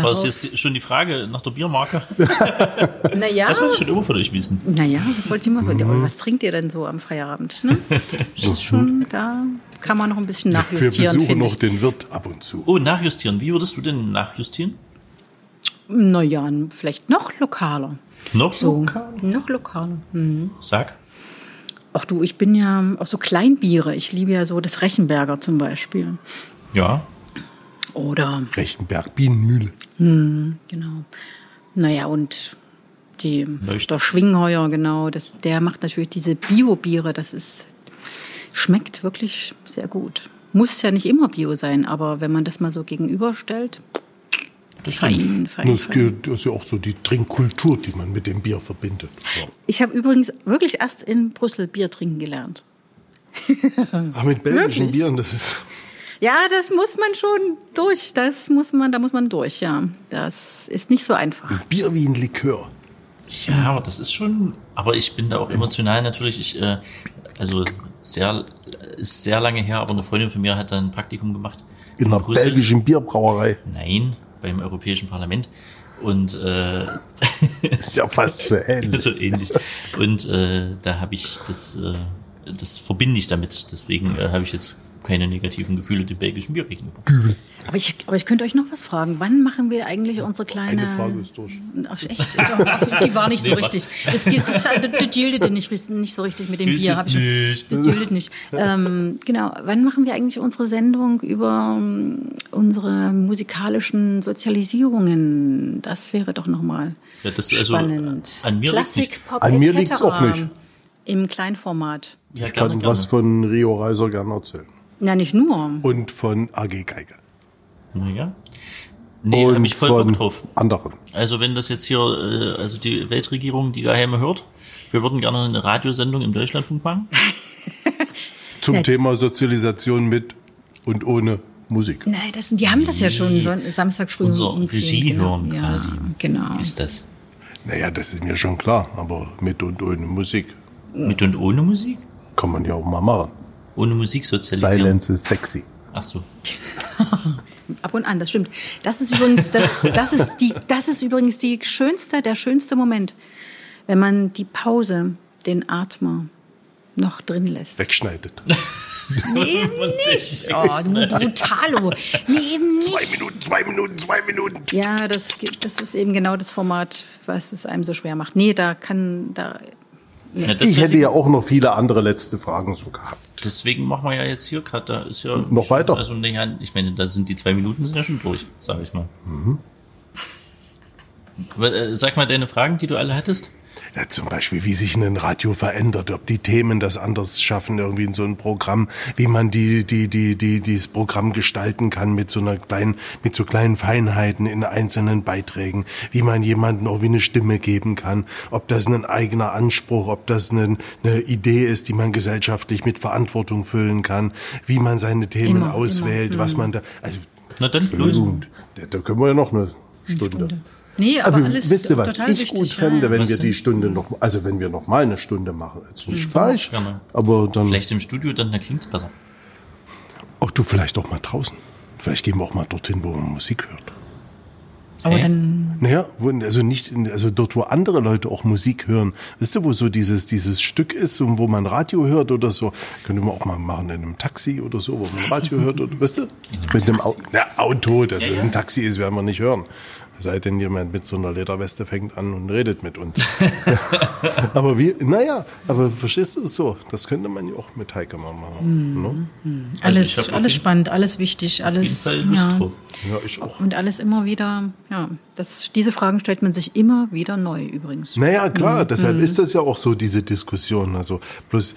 Aber ist jetzt schon die Frage nach der Biermarke? naja. Das wollte ich schon immer von euch wissen. Naja, das wollte ich immer von dir. Mhm. Was trinkt ihr denn so am Feierabend? Ne? Das ist schon, da kann man noch ein bisschen nachjustieren. Wir besuchen noch den Wirt ab und zu. Oh, nachjustieren. Wie würdest du denn nachjustieren? Naja, vielleicht noch lokaler. Noch so, lokaler? Noch lokaler. Mhm. Sag. Ach du, ich bin ja auch so Kleinbiere. Ich liebe ja so das Rechenberger zum Beispiel. Ja. Oder. Rechenberg Bienenmühle. Hm, genau. Naja, und die, der Schwingheuer, genau, das, der macht natürlich diese Bio-Biere. Das ist, schmeckt wirklich sehr gut. Muss ja nicht immer Bio sein, aber wenn man das mal so gegenüberstellt, das fein, fein, das, ist ja auch so die Trinkkultur, die man mit dem Bier verbindet. Ja. Ich habe übrigens wirklich erst in Brüssel Bier trinken gelernt. Ach, mit belgischen Bieren, das ist. Ja, das muss man schon durch. Das muss man, da muss man durch, ja. Das ist nicht so einfach. Ein Bier wie ein Likör. Ja, aber das ist schon. Aber ich bin da auch emotional natürlich. Ich, äh, also sehr, ist sehr lange her, aber eine Freundin von mir hat da ein Praktikum gemacht. In, in einer Brüssel. belgischen Bierbrauerei. Nein, beim Europäischen Parlament. Und äh, ist ja fast so ähnlich. so ähnlich. Und äh, da habe ich das, äh, das verbinde ich damit. Deswegen äh, habe ich jetzt keine negativen Gefühle dem belgischen Bier gegenüber. Aber ich, aber ich könnte euch noch was fragen. Wann machen wir eigentlich unsere kleine... Eine Frage ist durch. Ach, echt? Die war nicht so richtig. Das, das, das, das gildete nicht, nicht so richtig mit dem Bier. Hab ich schon, das gildete nicht. Ähm, genau. Wann machen wir eigentlich unsere Sendung über um, unsere musikalischen Sozialisierungen? Das wäre doch nochmal ja, das also spannend. An mir Klassik, Pop, An mir liegt es auch nicht. Im Kleinformat. Ja, ich gerne, kann gerne. was von Rio Reiser gerne erzählen. Na, nicht nur. Und von AG Geige. Naja. Nee, habe ich voll Bock drauf. Anderen. Also wenn das jetzt hier, äh, also die Weltregierung, die Geheime hört, wir würden gerne eine Radiosendung im Deutschlandfunk machen. Zum ja. Thema Sozialisation mit und ohne Musik. Nein, das, die haben das ja schon so Samstag früh Unser um Regie hören genau. quasi. Ja, genau. Ist das? Naja, das ist mir schon klar, aber mit und ohne Musik. Mit und ohne Musik? Kann man ja auch mal machen. Ohne Musik sozialisieren. Silence is sexy. Ach so. Ab und an, das stimmt. Das ist übrigens, das, das ist die, das ist übrigens die schönste, der schönste Moment, wenn man die Pause, den Atmer noch drin lässt. Wegschneidet. Nee, nicht. Oh, nur brutalo. Nee, eben nicht. Zwei Minuten, zwei Minuten, zwei Minuten. Ja, das, das ist eben genau das Format, was es einem so schwer macht. Nee, da kann, da ja, ich hätte ja auch noch viele andere letzte Fragen so gehabt. Deswegen machen wir ja jetzt hier gerade, da ist ja noch schon, weiter. Also ich meine, da sind die zwei Minuten sind ja schon durch, sage ich mal. Mhm. Äh, sag mal deine Fragen, die du alle hattest. Ja, zum Beispiel, wie sich ein Radio verändert, ob die Themen das anders schaffen, irgendwie in so einem Programm, wie man die, die, die, die, dieses Programm gestalten kann mit so einer kleinen, mit so kleinen Feinheiten in einzelnen Beiträgen, wie man jemanden auch wie eine Stimme geben kann, ob das ein eigener Anspruch, ob das eine, eine Idee ist, die man gesellschaftlich mit Verantwortung füllen kann, wie man seine Themen immer, auswählt, immer. was mhm. man da, also, Na dann, los. Da können wir ja noch eine Stunde. Eine Stunde. Nee, aber, aber alles wisst ihr, was ich wichtig, gut fände, ja. wenn was wir die Stunde noch, also wenn wir noch mal eine Stunde machen, jetzt nicht mhm. gleich, aber dann. Vielleicht im Studio, dann, dann klingt's besser. Auch du vielleicht doch mal draußen. Vielleicht gehen wir auch mal dorthin, wo man Musik hört. Aber hey. dann. Naja, also nicht, in, also dort, wo andere Leute auch Musik hören. Wisst ihr, wo so dieses, dieses Stück ist, wo man Radio hört oder so? Könnte man auch mal machen in einem Taxi oder so, wo man Radio hört oder, wisst ihr? Mit einem Auto, na, Auto, das ja, ist ein Taxi ist, werden wir nicht hören. Sei denn jemand mit so einer Lederweste fängt an und redet mit uns. aber wie, naja, aber verstehst du es so? Das könnte man ja auch mit Heike mal machen. Mhm. Ne? Alles, also alles spannend, alles wichtig, alles. Ja. Ja, ich auch. Und alles immer wieder, ja, das, diese Fragen stellt man sich immer wieder neu übrigens. Naja, klar, deshalb ist das ja auch so, diese Diskussion. Also bloß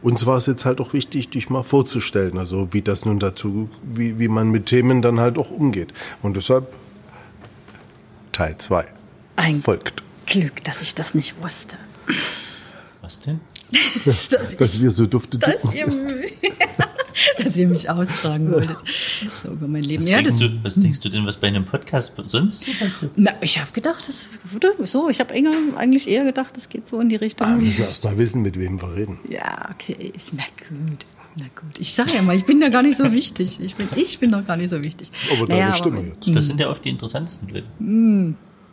uns war es jetzt halt auch wichtig, dich mal vorzustellen, also wie das nun dazu, wie, wie man mit Themen dann halt auch umgeht. Und deshalb Teil 2 Ein folgt. Glück, dass ich das nicht wusste. Was denn? Dass wir so dufte Dass ihr, dass ihr mich ausfragen wolltet. So über mein Leben. Was, Ja, denkst das, du, was denkst du denn, was bei einem Podcast sonst so passiert? na, ich habe gedacht, das würde so. Ich habe eigentlich eher gedacht, das geht so in die Richtung. Ah, müssen wir erst mal wissen, mit wem wir reden. Ja, okay. Ist, na gut. Na gut. Ich sage ja mal, ich bin da gar nicht so wichtig. Ich bin, ich bin doch gar nicht so wichtig. Aber deine Naja, Stimme aber- jetzt. Das sind ja oft die interessantesten Leute.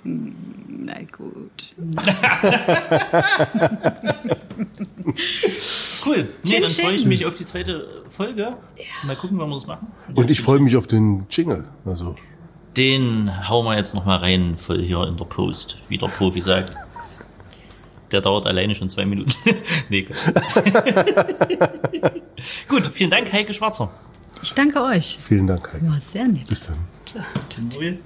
Na gut. Cool. Nee, dann freue ich mich auf die zweite Folge. Mal gucken, wann wir das machen. Und ich freue mich auf den Jingle. Also, Den hauen wir jetzt noch mal rein, voll hier in der Post, wie der Profi sagt. Der dauert alleine schon zwei Minuten. nee, gut. gut, vielen Dank, Heike Schwarzer. Ich danke euch. vielen Dank, Heike. War sehr nett. Bis dann. Tim Wohl.